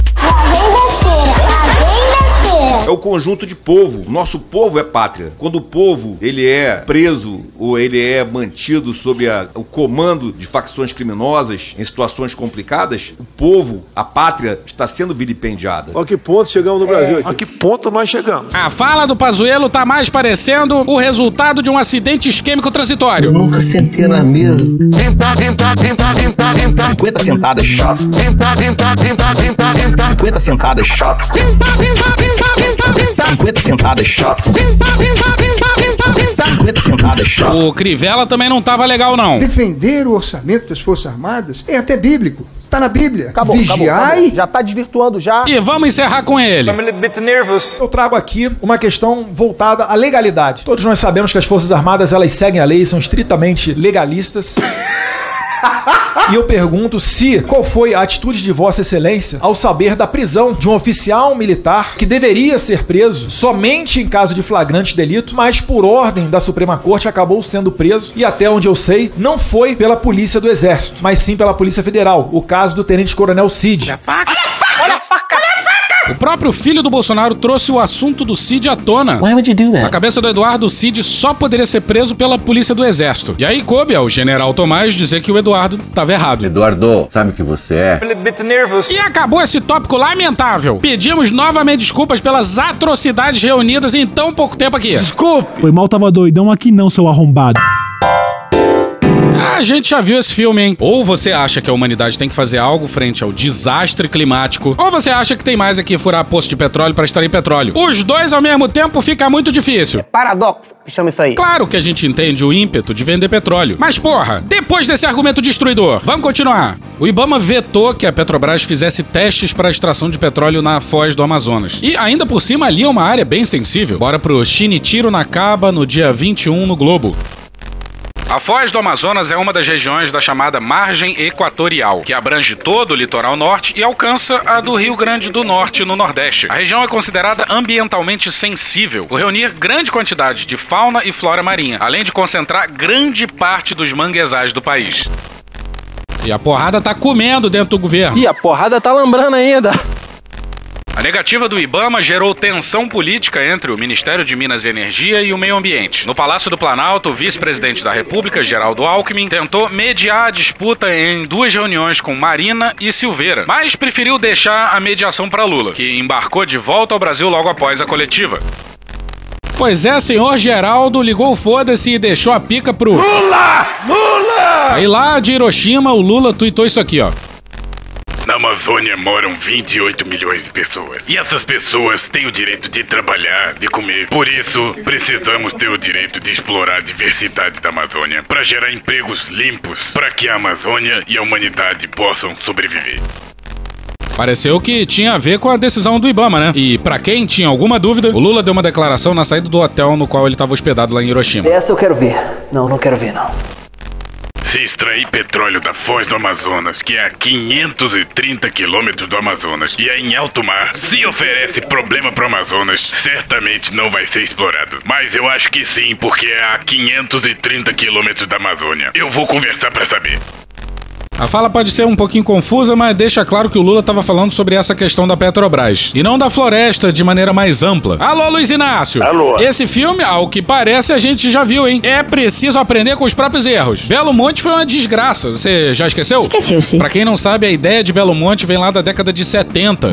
É o conjunto de povo. Nosso povo é pátria. Quando o povo ele é preso ou ele é mantido sob a- o comando de facções criminosas em situações complicadas, o povo, a pátria, está sendo vilipendiada. Olha que ponto chegamos no Brasil aqui. A que ponto nós chegamos? A fala do Pazuello tá mais parecendo o resultado de um acidente isquêmico transitório. Nunca sentei na mesa. Senta, senta, senta, senta, senta. 50 sentadas chato. Senta, senta, senta, senta, senta. 50 sentadas chato. Senta, senta, senta, senta, senta. 50 sentadas chato. Senta, senta, senta, senta, senta. 50 sentadas chato. O Crivella também não tava legal, não. Defender o orçamento das Forças Armadas é até bíblico. Tá na Bíblia. Acabou, Vigiai. acabou, acabou. Já tá desvirtuando já. E vamos encerrar com ele. Eu trago aqui uma questão voltada à legalidade. Todos nós sabemos que as Forças Armadas elas seguem a lei, são estritamente legalistas. E eu pergunto se qual foi a atitude de Vossa Excelência ao saber da prisão de um oficial militar que deveria ser preso somente em caso de flagrante delito, mas por ordem da Suprema Corte acabou sendo preso e até onde eu sei, não foi pela Polícia do Exército, mas sim pela Polícia Federal, o caso do Tenente Coronel Cid. O próprio filho do Bolsonaro trouxe o assunto do Cid à tona. Why would you do that? A cabeça do Eduardo, o Cid só poderia ser preso pela polícia do exército. E aí coube ao general Tomás dizer que o Eduardo estava errado. Eduardo, sabe o que você é? E acabou esse tópico lamentável. Pedimos novamente desculpas pelas atrocidades reunidas em tão pouco tempo aqui. Desculpe! Foi mal, tava doidão aqui não, seu arrombado. A gente já viu esse filme, hein? Ou você acha que a humanidade tem que fazer algo frente ao desastre climático, ou você acha que tem mais aqui furar poço de petróleo para extrair petróleo. Os dois ao mesmo tempo fica muito difícil. Paradoxo, que chama isso aí. Claro que a gente entende o ímpeto de vender petróleo. Mas porra, depois desse argumento destruidor, vamos continuar. O Ibama vetou que a Petrobras fizesse testes para extração de petróleo na foz do Amazonas. E ainda por cima ali é uma área bem sensível. Bora pro Shinichiro Nakaba no dia 21 no Globo. A Foz do Amazonas é uma das regiões da chamada margem equatorial, que abrange todo o litoral norte e alcança a do Rio Grande do Norte, no Nordeste. A região é considerada ambientalmente sensível, por reunir grande quantidade de fauna e flora marinha, além de concentrar grande parte dos manguezais do país. E a porrada tá comendo dentro do governo. E a porrada tá lambrando ainda. A negativa do Ibama gerou tensão política entre o Ministério de Minas e Energia e o Meio Ambiente. No Palácio do Planalto, o vice-presidente da República, Geraldo Alckmin, tentou mediar a disputa em duas reuniões com Marina e Silveira, mas preferiu deixar a mediação para Lula, que embarcou de volta ao Brasil logo após a coletiva. Pois é, senhor Geraldo ligou o foda-se e deixou a pica pro. Lula! Lula! Aí lá de Hiroshima, o Lula tuitou isso aqui, ó. Na Amazônia moram 28 milhões de pessoas. E essas pessoas têm o direito de trabalhar, de comer. Por isso, precisamos ter o direito de explorar a diversidade da Amazônia para gerar empregos limpos, para que a Amazônia e a humanidade possam sobreviver. Pareceu que tinha a ver com a decisão do Ibama, né? E pra quem tinha alguma dúvida, o Lula deu uma declaração na saída do hotel no qual ele estava hospedado lá em Hiroshima. Essa eu quero ver. Não, não quero ver, não. Se extrair petróleo da foz do Amazonas, que é a 530 quilômetros do Amazonas, e é em alto mar, se oferece problema pro Amazonas, certamente não vai ser explorado. Mas eu acho que sim, porque é a 530 quilômetros da Amazônia. Eu vou conversar para saber. A fala pode ser um pouquinho confusa, mas deixa claro que o Lula estava falando sobre essa questão da Petrobras. E não da floresta de maneira mais ampla. Alô, Luiz Inácio! Alô! Esse filme, ao que parece, a gente já viu, hein? É preciso aprender com os próprios erros. Belo Monte foi uma desgraça. Você já esqueceu? Esqueceu, sim. Pra quem não sabe, a ideia de Belo Monte vem lá da década de 70.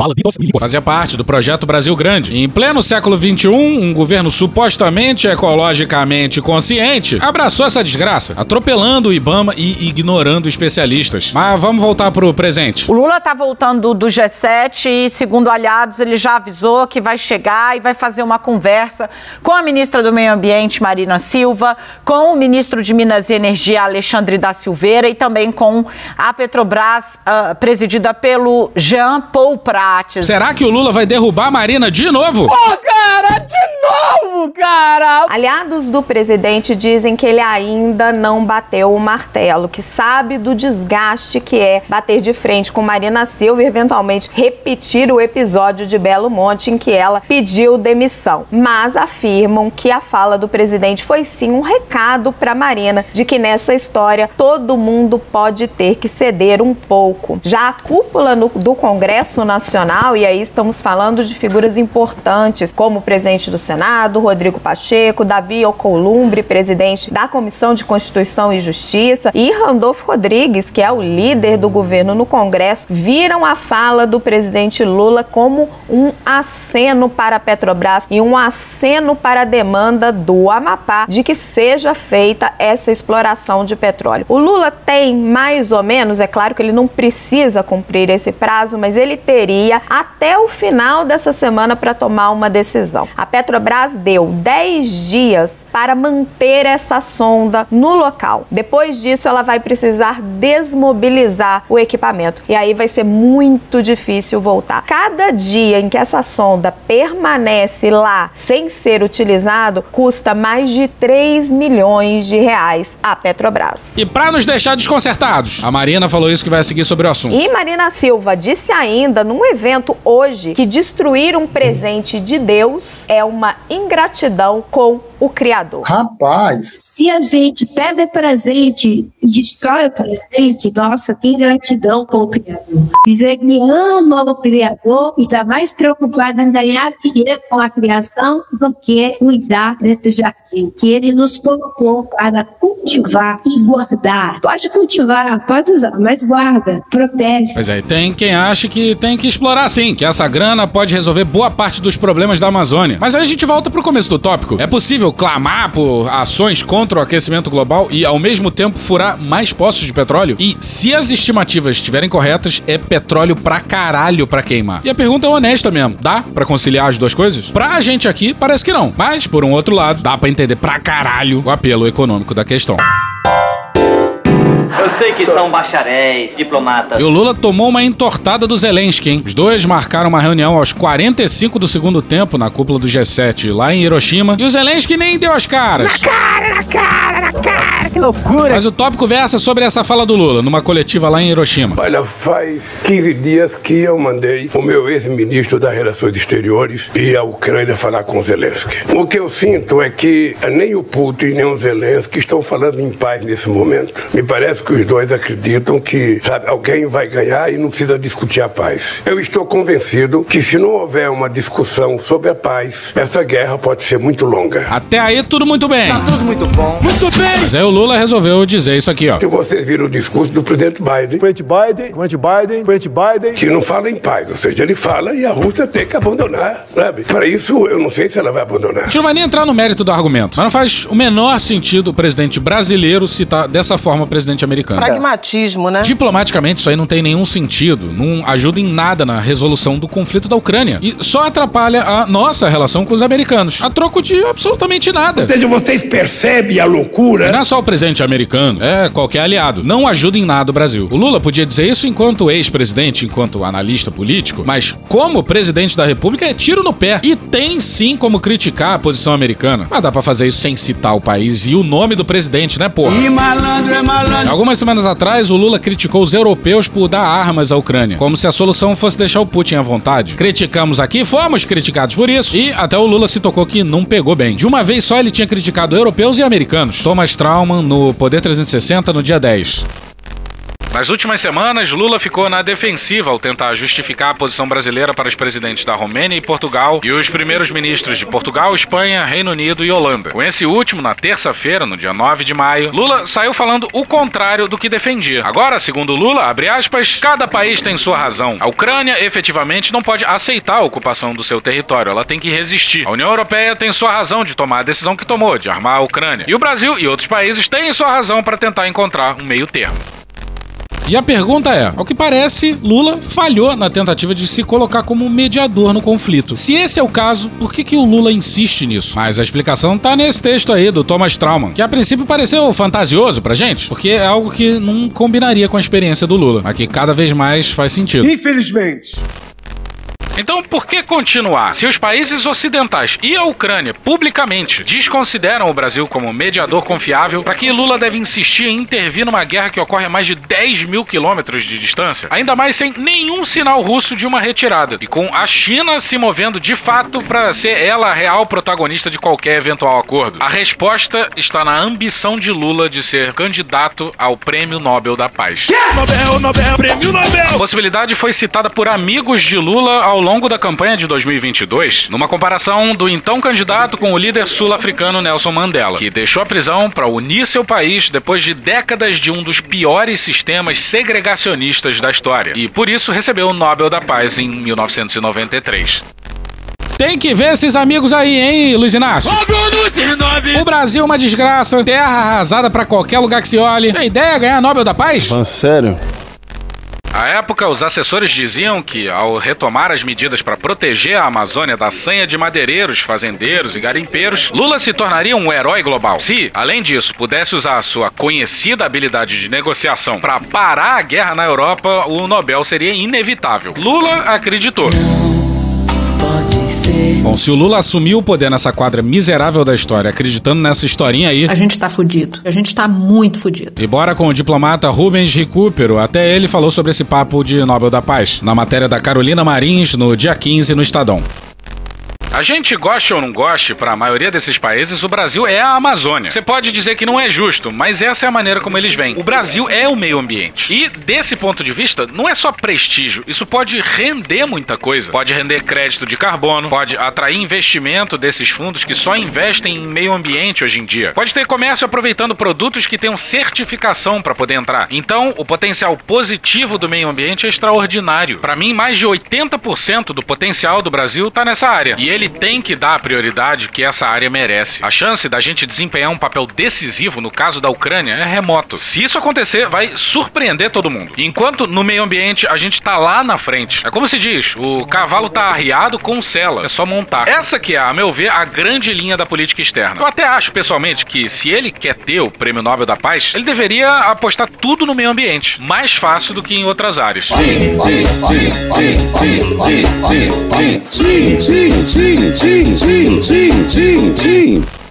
Fazia parte do projeto Brasil Grande. Em pleno século XXI, um governo supostamente ecologicamente consciente abraçou essa desgraça, atropelando o Ibama e ignorando especialistas. Mas vamos voltar pro presente. O Lula tá voltando do G7 e, segundo aliados, ele já avisou que vai chegar e vai fazer uma conversa com a ministra do Meio Ambiente, Marina Silva, com o ministro de Minas e Energia, Alexandre da Silveira, e também com a Petrobras, ah, presidida pelo Jean Paul Prates. Será que o Lula vai derrubar a Marina de novo? Ô, cara, de novo, cara! Aliados do presidente dizem que ele ainda não bateu o martelo, que sabe do desgaste que é bater de frente com Marina Silva e eventualmente repetir o episódio de Belo Monte em que ela pediu demissão. Mas afirmam que a fala do presidente foi sim um recado para Marina de que nessa história todo mundo pode ter que ceder um pouco. Já a cúpula no, do Congresso Nacional, e aí estamos falando de figuras importantes como o presidente do Senado, Rodrigo Pacheco, Davi Alcolumbre, presidente da Comissão de Constituição e Justiça, e Randolfo Rodrigues, que é o líder do governo no Congresso, viram a fala do presidente Lula como um aceno para a Petrobras e um aceno para a demanda do Amapá de que seja feita essa exploração de petróleo. O Lula tem mais ou menos, é claro que ele não precisa cumprir esse prazo, mas ele teria até o final dessa semana para tomar uma decisão. A Petrobras deu 10 dias para manter essa sonda no local. Depois disso, ela vai precisar desmobilizar o equipamento e aí vai ser muito difícil voltar. Cada dia em que essa sonda permanece lá sem ser utilizado custa mais de 3 milhões de reais à Petrobras. E pra nos deixar desconcertados, a Marina falou isso que vai seguir sobre o assunto. E Marina Silva disse ainda num evento hoje que destruir um presente de Deus é uma ingratidão com o Criador. Rapaz, Se a gente pega presente e destrói o presente, nossa, que gratidão com o Criador. Dizer que ama o Criador e está mais preocupado em ganhar dinheiro com a criação do que cuidar desse jardim que ele nos colocou para cultivar e guardar. Pode cultivar, pode usar, mas guarda, protege. Pois é, tem quem acha que tem que explorar sim, que essa grana pode resolver boa parte dos problemas da Amazônia. Mas aí a gente volta pro começo do tópico. É possível possível clamar por ações contra o aquecimento global e, ao mesmo tempo, furar mais poços de petróleo? E, se as estimativas estiverem corretas, é petróleo pra caralho pra queimar. E a pergunta é honesta mesmo: dá pra conciliar as duas coisas? Pra gente aqui, parece que não. Mas, por um outro lado, dá pra entender pra caralho o apelo econômico da questão. Eu sei que são bacharéis, diplomatas. E o Lula tomou uma entortada do Zelensky, hein? Os dois marcaram uma reunião aos 45 do segundo tempo na cúpula do G7 lá em Hiroshima. E o Zelensky nem deu as caras. Na cara, na cara, na cara, que loucura. Mas o tópico versa sobre essa fala do Lula, numa coletiva lá em Hiroshima. Olha, faz 15 dias que eu mandei o meu ex-ministro das Relações Exteriores ir à Ucrânia falar com o Zelensky. O que eu sinto é que nem o Putin nem o Zelensky estão falando em paz nesse momento. Me parece que os dois acreditam que, sabe, alguém vai ganhar e não precisa discutir a paz. Eu estou convencido que se não houver uma discussão sobre a paz, essa guerra pode ser muito longa. Até aí tudo muito bem. Tá tudo muito bom. Muito bem. Mas aí o Lula resolveu dizer isso aqui, ó. Se vocês viram o discurso do presidente Biden, Presidente Biden, presidente Biden, presidente Biden. que não fala em paz, ou seja, ele fala e a Rússia tem que abandonar, sabe? Para isso, eu não sei se ela vai abandonar. A gente não vai nem entrar no mérito do argumento, mas não faz o menor sentido o presidente brasileiro citar dessa forma o presidente americano. Pragmatismo, né? Diplomaticamente, isso aí não tem nenhum sentido, não ajuda em nada na resolução do conflito da Ucrânia e só atrapalha a nossa relação com os americanos, a troco de absolutamente nada. Ou seja, vocês percebem a loucura? Não é só o presidente americano, é qualquer aliado. Não ajuda em nada o Brasil. O Lula podia dizer isso enquanto ex-presidente, enquanto analista político, mas como presidente da República é tiro no pé. E tem sim como criticar a posição americana. Mas dá pra fazer isso sem citar o país e o nome do presidente, né, porra? E malandro é malandro. Algumas semanas atrás, o Lula criticou os europeus por dar armas à Ucrânia, como se a solução fosse deixar o Putin à vontade. Criticamos aqui, fomos criticados por isso, e até o Lula se tocou que não pegou bem. De uma vez só, ele tinha criticado europeus e americanos. Thomas Trauman no Poder 360 no dia 10. Nas últimas semanas, Lula ficou na defensiva ao tentar justificar a posição brasileira para os presidentes da Romênia e Portugal e os primeiros ministros de Portugal, Espanha, Reino Unido e Holanda. Com esse último, na terça-feira, no dia 9 de maio, Lula saiu falando o contrário do que defendia. Agora, segundo Lula, abre aspas, cada país tem sua razão. A Ucrânia efetivamente não pode aceitar a ocupação do seu território, ela tem que resistir. A União Europeia tem sua razão de tomar a decisão que tomou, de armar a Ucrânia. E o Brasil e outros países têm sua razão para tentar encontrar um meio termo. E a pergunta é: ao que parece, Lula falhou na tentativa de se colocar como mediador no conflito. Se esse é o caso, por que, que o Lula insiste nisso? Mas a explicação tá nesse texto aí do Thomas Trauman, que a princípio pareceu fantasioso pra gente, porque é algo que não combinaria com a experiência do Lula, mas que cada vez mais faz sentido. Infelizmente. Então, por que continuar? Se os países ocidentais e a Ucrânia publicamente desconsideram o Brasil como mediador confiável, para que Lula deve insistir em intervir numa guerra que ocorre a mais de 10 mil quilômetros de distância? Ainda mais sem nenhum sinal russo de uma retirada. E com a China se movendo de fato para ser ela a real protagonista de qualquer eventual acordo. A resposta está na ambição de Lula de ser candidato ao Prêmio Nobel da Paz. Nobel, Nobel, prêmio Nobel. A possibilidade foi citada por amigos de Lula ao longo da campanha de 2022, numa comparação do então candidato com o líder sul-africano Nelson Mandela, que deixou a prisão para unir seu país depois de décadas de um dos piores sistemas segregacionistas da história, e por isso recebeu o Nobel da Paz em 1993. Tem que ver esses amigos aí, hein, Luiz Inácio? O Brasil é uma desgraça, terra arrasada pra qualquer lugar que se olhe. A ideia é ganhar Nobel da Paz? Falando sério? À época, os assessores diziam que, ao retomar as medidas para proteger a Amazônia da sanha de madeireiros, fazendeiros e garimpeiros, Lula se tornaria um herói global. Se, além disso, pudesse usar a sua conhecida habilidade de negociação para parar a guerra na Europa, o Nobel seria inevitável. Lula acreditou. Bom, se o Lula assumiu o poder nessa quadra miserável da história, acreditando nessa historinha aí. A gente tá fudido. A gente tá muito fudido. E bora com o diplomata Rubens Recupero. Até ele falou sobre esse papo de Nobel da Paz, na matéria da Carolina Marins, no dia 15, no Estadão. A gente goste ou não goste, para a maioria desses países, o Brasil é a Amazônia. Você pode dizer que não é justo, mas essa é a maneira como eles veem. O Brasil é o meio ambiente. E, desse ponto de vista, não é só prestígio. Isso pode render muita coisa. Pode render crédito de carbono, pode atrair investimento desses fundos que só investem em meio ambiente hoje em dia. Pode ter comércio aproveitando produtos que tenham certificação para poder entrar. Então, o potencial positivo do meio ambiente é extraordinário. Para mim, mais de 80% do potencial do Brasil está nessa área. E ele ele tem que dar a prioridade que essa área merece. A chance da gente desempenhar um papel decisivo no caso da Ucrânia é remoto. Se isso acontecer, vai surpreender todo mundo. Enquanto no meio ambiente a gente tá lá na frente. É como se diz, o cavalo tá arriado com sela, é só montar. Essa que é, a meu ver, a grande linha da política externa. Eu até acho, pessoalmente, que se ele quer ter o Prêmio Nobel da Paz, ele deveria apostar tudo no meio ambiente. Mais fácil do que em outras áreas. Sim, sim, sim, sim, sim, sim, sim, sim, sim, sim, sim, team, team, team, team, team, team.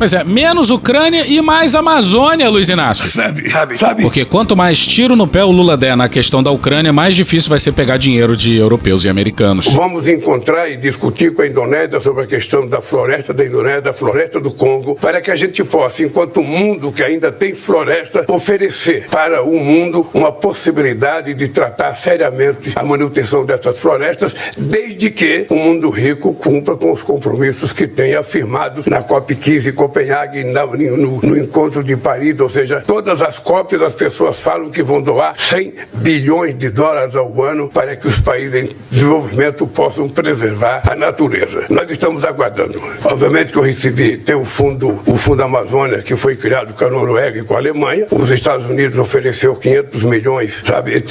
Pois é, menos Ucrânia e mais Amazônia, Luiz Inácio. Sabe, sabe, sabe. Porque quanto mais tiro no pé o Lula der na questão da Ucrânia, mais difícil vai ser pegar dinheiro de europeus e americanos. Vamos encontrar e discutir com a Indonésia sobre a questão da floresta da Indonésia, da floresta do Congo, para que a gente possa, enquanto mundo que ainda tem floresta, oferecer para o mundo uma possibilidade de tratar seriamente a manutenção dessas florestas, desde que o mundo rico cumpra com os compromissos que tem afirmados na COP15 Copenhague, na, no, no, encontro de Paris, ou seja, todas as cópias as pessoas falam que vão doar 100 bilhões de dólares ao ano para que os países em desenvolvimento possam preservar a natureza. Nós estamos aguardando. Obviamente que eu recebi, tem o fundo, o fundo Amazônia, que foi criado com a Noruega e com a Alemanha. Os Estados Unidos ofereceu 500 milhões, sabe,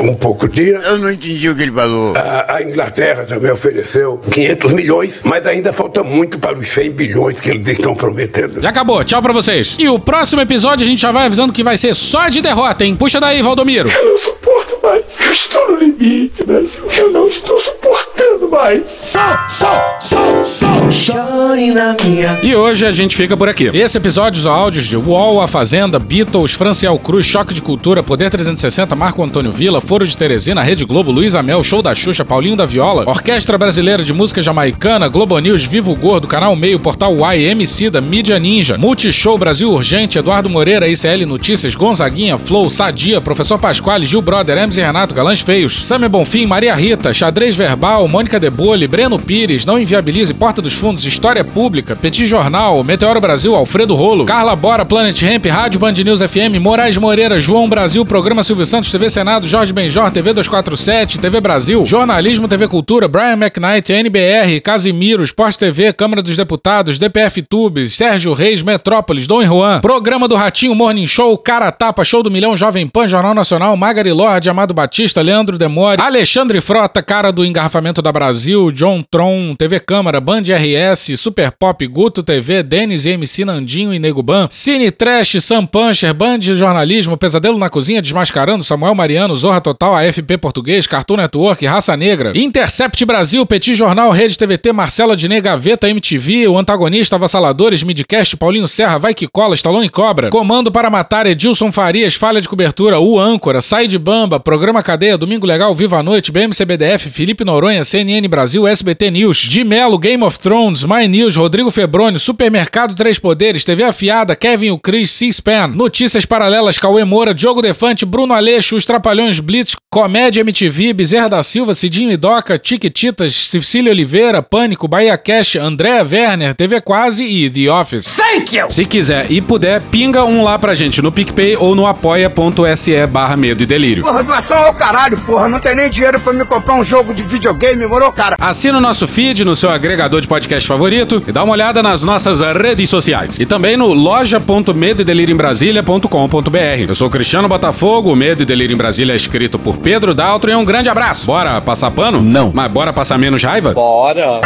um pouco dia. Eu não entendi o que ele falou. A, a Inglaterra também ofereceu 500 milhões, mas ainda falta muito para os 100 bilhões que eles estão prometendo. Já acabou, tchau pra vocês. E o próximo episódio a gente já vai avisando que vai ser só de derrota, hein? Puxa daí, Valdomiro. Eu não suporto mais. Eu estou no limite, Brasil. Eu não estou suportando mais. Sol, sol, sol, sol, chore na minha. E hoje a gente fica por aqui. Esse episódio os áudios de UOL, A Fazenda, Beatles, Franciel Cruz, Choque de Cultura, Poder 360, Marco Antônio Vila, Foro de Teresina, Rede Globo, Luiz Amel, Show da Xuxa, Paulinho da Viola, Orquestra Brasileira de Música Jamaicana, Globo News, Vivo Gordo, Canal Meio, Portal Y, MC da Mídia Ninja, Multishow Brasil Urgente, Eduardo Moreira, ICL Notícias, Gonzaguinha, Flow, Sadia, Professor Pasquale, Gil Brother, E Renato, Galãs Feios, Samia Bonfim, Maria Rita, Xadrez Verbal, Mônica Debole, Breno Pires, Não Inviabilize, Porta dos Fundos, História Pública, Petit Jornal, Meteoro Brasil, Alfredo Rolo, Carla Bora, Planet Ramp, Rádio Band News FM, Moraes Moreira, João Brasil, Programa Silvio Santos, TV Senado, Jorge Benjor, TV 247, TV Brasil, Jornalismo, TV Cultura, Brian McKnight, NBR, Casimiro, Esporte TV, Câmara dos Deputados, DPF Tubes, Sérgio Reis, Metrópolis, Dom Juan, Programa do Ratinho, Morning Show, Cara Tapa, Show do Milhão, Jovem Pan, Jornal Nacional, Magari Lorde, Amado Batista, Leandro Demore, Alexandre Frota, Cara do Engarrafamento da Brasil, John Tron, TV Câmara, Band RS, Super Pop, Guto TV, Denis MC Nandinho e Nego Ban, Cine Trash, Sam Puncher, Band Jornalismo, Pesadelo na Cozinha, Desmascarando, Samuel Mariano, Zorra Total, AFP Português, Cartoon Network, Raça Negra, Intercept Brasil, Petit Jornal, Rede TVT, Marcela Diné, Gaveta, MTV, O Antagonista, Avassaladores, Midcast, Paulinho Serra, Vai Que Cola, Stallone Cobra, Comando para Matar, Edilson Farias, Falha de Cobertura, O Âncora, Sai de Bamba, Programa Cadeia, Domingo Legal, Viva a Noite, BMCBDF, Felipe Noronha, CNN Brasil, SBT News, de Melo, Game of Thrones, My News, Rodrigo Febroni, Supermercado Três Poderes, TV Afiada, Kevin o Cris, C-SPAN, Notícias Paralelas, Cauê Moura, Diogo Defante, Bruno Aleixo, Os Trapalhões Blitz, Comédia MTV, Bezerra da Silva, Cidinho e Doca, Tiquititas, Cecília Oliveira, Pânico, Bahia Cash, Andréa Werner, TV Quase e The Office. Thank you! Se quiser e puder, pinga um lá pra gente no PicPay ou no apoia.se barra medo e delírio. Doação ao caralho, porra. Não tem nem dinheiro pra me comprar um jogo de videogame, moro, cara? Assina o nosso feed no seu agregador de podcast favorito e dá uma olhada nas nossas redes sociais. E também no loja.medoedelirioembrasilha.com.br. Eu sou Cristiano Botafogo, o Medo e Delírio em Brasília é escrito por Pedro Daltro e um grande abraço. Bora passar pano? Não. Mas bora passar menos raiva? Bora.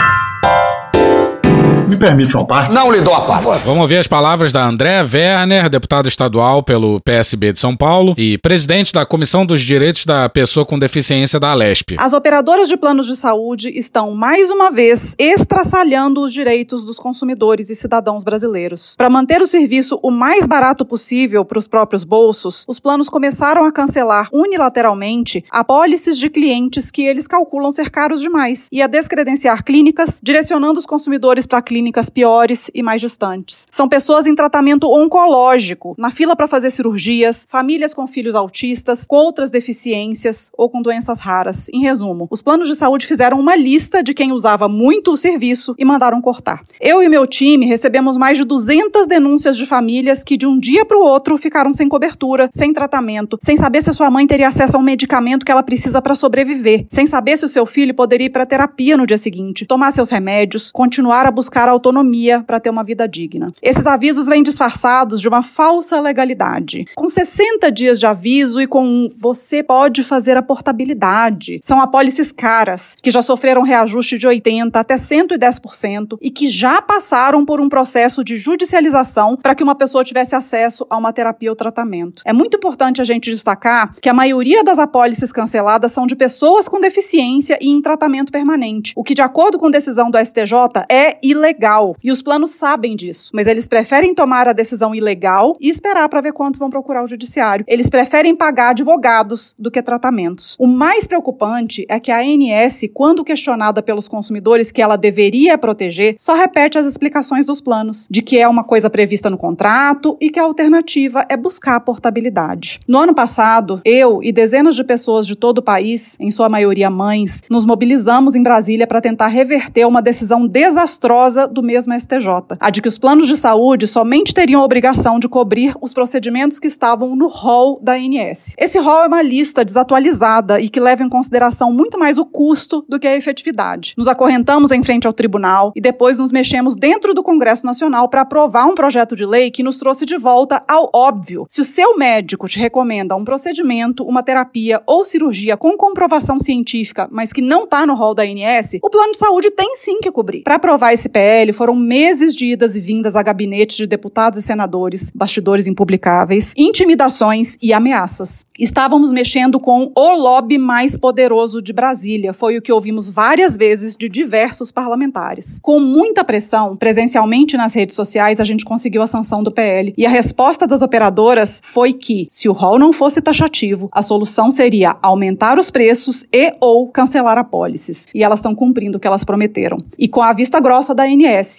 Me permite uma parte? Não lhe dou a parte. Vamos ouvir as palavras da Andréa Werner, deputada estadual pelo PSB de São Paulo e presidente da Comissão dos Direitos da Pessoa com Deficiência da Alesp. As operadoras de planos de saúde estão, mais uma vez, estraçalhando os direitos dos consumidores e cidadãos brasileiros. Para manter o serviço o mais barato possível para os próprios bolsos, os planos começaram a cancelar unilateralmente apólices de clientes que eles calculam ser caros demais e a descredenciar clínicas, direcionando os consumidores para clínicas clínicas piores e mais distantes. São pessoas em tratamento oncológico, na fila para fazer cirurgias, famílias com filhos autistas, com outras deficiências ou com doenças raras. Em resumo, os planos de saúde fizeram uma lista de quem usava muito o serviço e mandaram cortar. Eu e meu time recebemos mais de 200 denúncias de famílias que de um dia para o outro ficaram sem cobertura, sem tratamento, sem saber se a sua mãe teria acesso a um medicamento que ela precisa para sobreviver, sem saber se o seu filho poderia ir para terapia no dia seguinte, tomar seus remédios, continuar a buscar autonomia para ter uma vida digna. Esses avisos vêm disfarçados de uma falsa legalidade. Com 60 dias de aviso e com um você pode fazer a portabilidade. São apólices caras, que já sofreram reajuste de 80% até 110% e que já passaram por um processo de judicialização para que uma pessoa tivesse acesso a uma terapia ou tratamento. É muito importante a gente destacar que a maioria das apólices canceladas são de pessoas com deficiência e em tratamento permanente, o que, de acordo com decisão do STJ, é ilegal. E os planos sabem disso, mas eles preferem tomar a decisão ilegal e esperar para ver quantos vão procurar o judiciário. Eles preferem pagar advogados do que tratamentos. O mais preocupante é que a ANS, quando questionada pelos consumidores que ela deveria proteger, só repete as explicações dos planos, de que é uma coisa prevista no contrato e que a alternativa é buscar a portabilidade. No ano passado, eu e dezenas de pessoas de todo o país, em sua maioria mães, nos mobilizamos em Brasília para tentar reverter uma decisão desastrosa do mesmo STJ, a de que os planos de saúde somente teriam a obrigação de cobrir os procedimentos que estavam no rol da ANS. Esse rol é uma lista desatualizada e que leva em consideração muito mais o custo do que a efetividade. Nos acorrentamos em frente ao tribunal e depois nos mexemos dentro do Congresso Nacional para aprovar um projeto de lei que nos trouxe de volta ao óbvio. Se o seu médico te recomenda um procedimento, uma terapia ou cirurgia com comprovação científica, mas que não está no rol da ANS, o plano de saúde tem sim que cobrir. Para aprovar esse PL, foram meses de idas e vindas a gabinetes de deputados e senadores, bastidores impublicáveis, intimidações e ameaças. Estávamos mexendo com o lobby mais poderoso de Brasília, foi o que ouvimos várias vezes de diversos parlamentares. Com muita pressão, presencialmente nas redes sociais, a gente conseguiu a sanção do PL. E a resposta das operadoras foi que, se o rol não fosse taxativo, a solução seria aumentar os preços e ou cancelar apólices. E elas estão cumprindo o que elas prometeram. E com a vista grossa da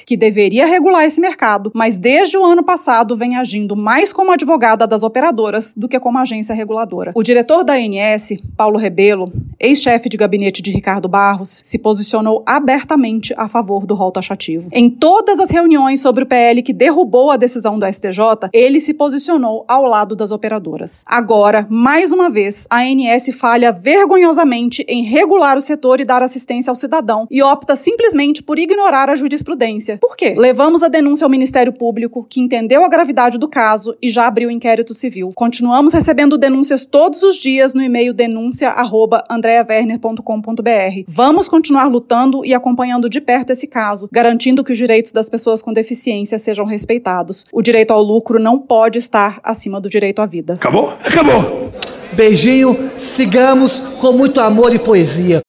Que deveria regular esse mercado, mas desde o ano passado vem agindo mais como advogada das operadoras do que como agência reguladora. O diretor da ANS, Paulo Rebelo, ex-chefe de gabinete de Ricardo Barros, se posicionou abertamente a favor do rol taxativo. Em todas as reuniões sobre o PL que derrubou a decisão do STJ, ele se posicionou ao lado das operadoras. Agora, mais uma vez, a ANS falha vergonhosamente em regular o setor e dar assistência ao cidadão e opta simplesmente por ignorar a jurisprudência. Por quê? Levamos a denúncia ao Ministério Público, que entendeu a gravidade do caso e já abriu inquérito civil. Continuamos recebendo denúncias todos os dias no e-mail denúncia@andreawerner.com.br. Vamos continuar lutando e acompanhando de perto esse caso, garantindo que os direitos das pessoas com deficiência sejam respeitados. O direito ao lucro não pode estar acima do direito à vida. Acabou? Acabou! Beijinho, sigamos com muito amor e poesia.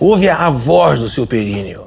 Ouve a voz do seu períneo.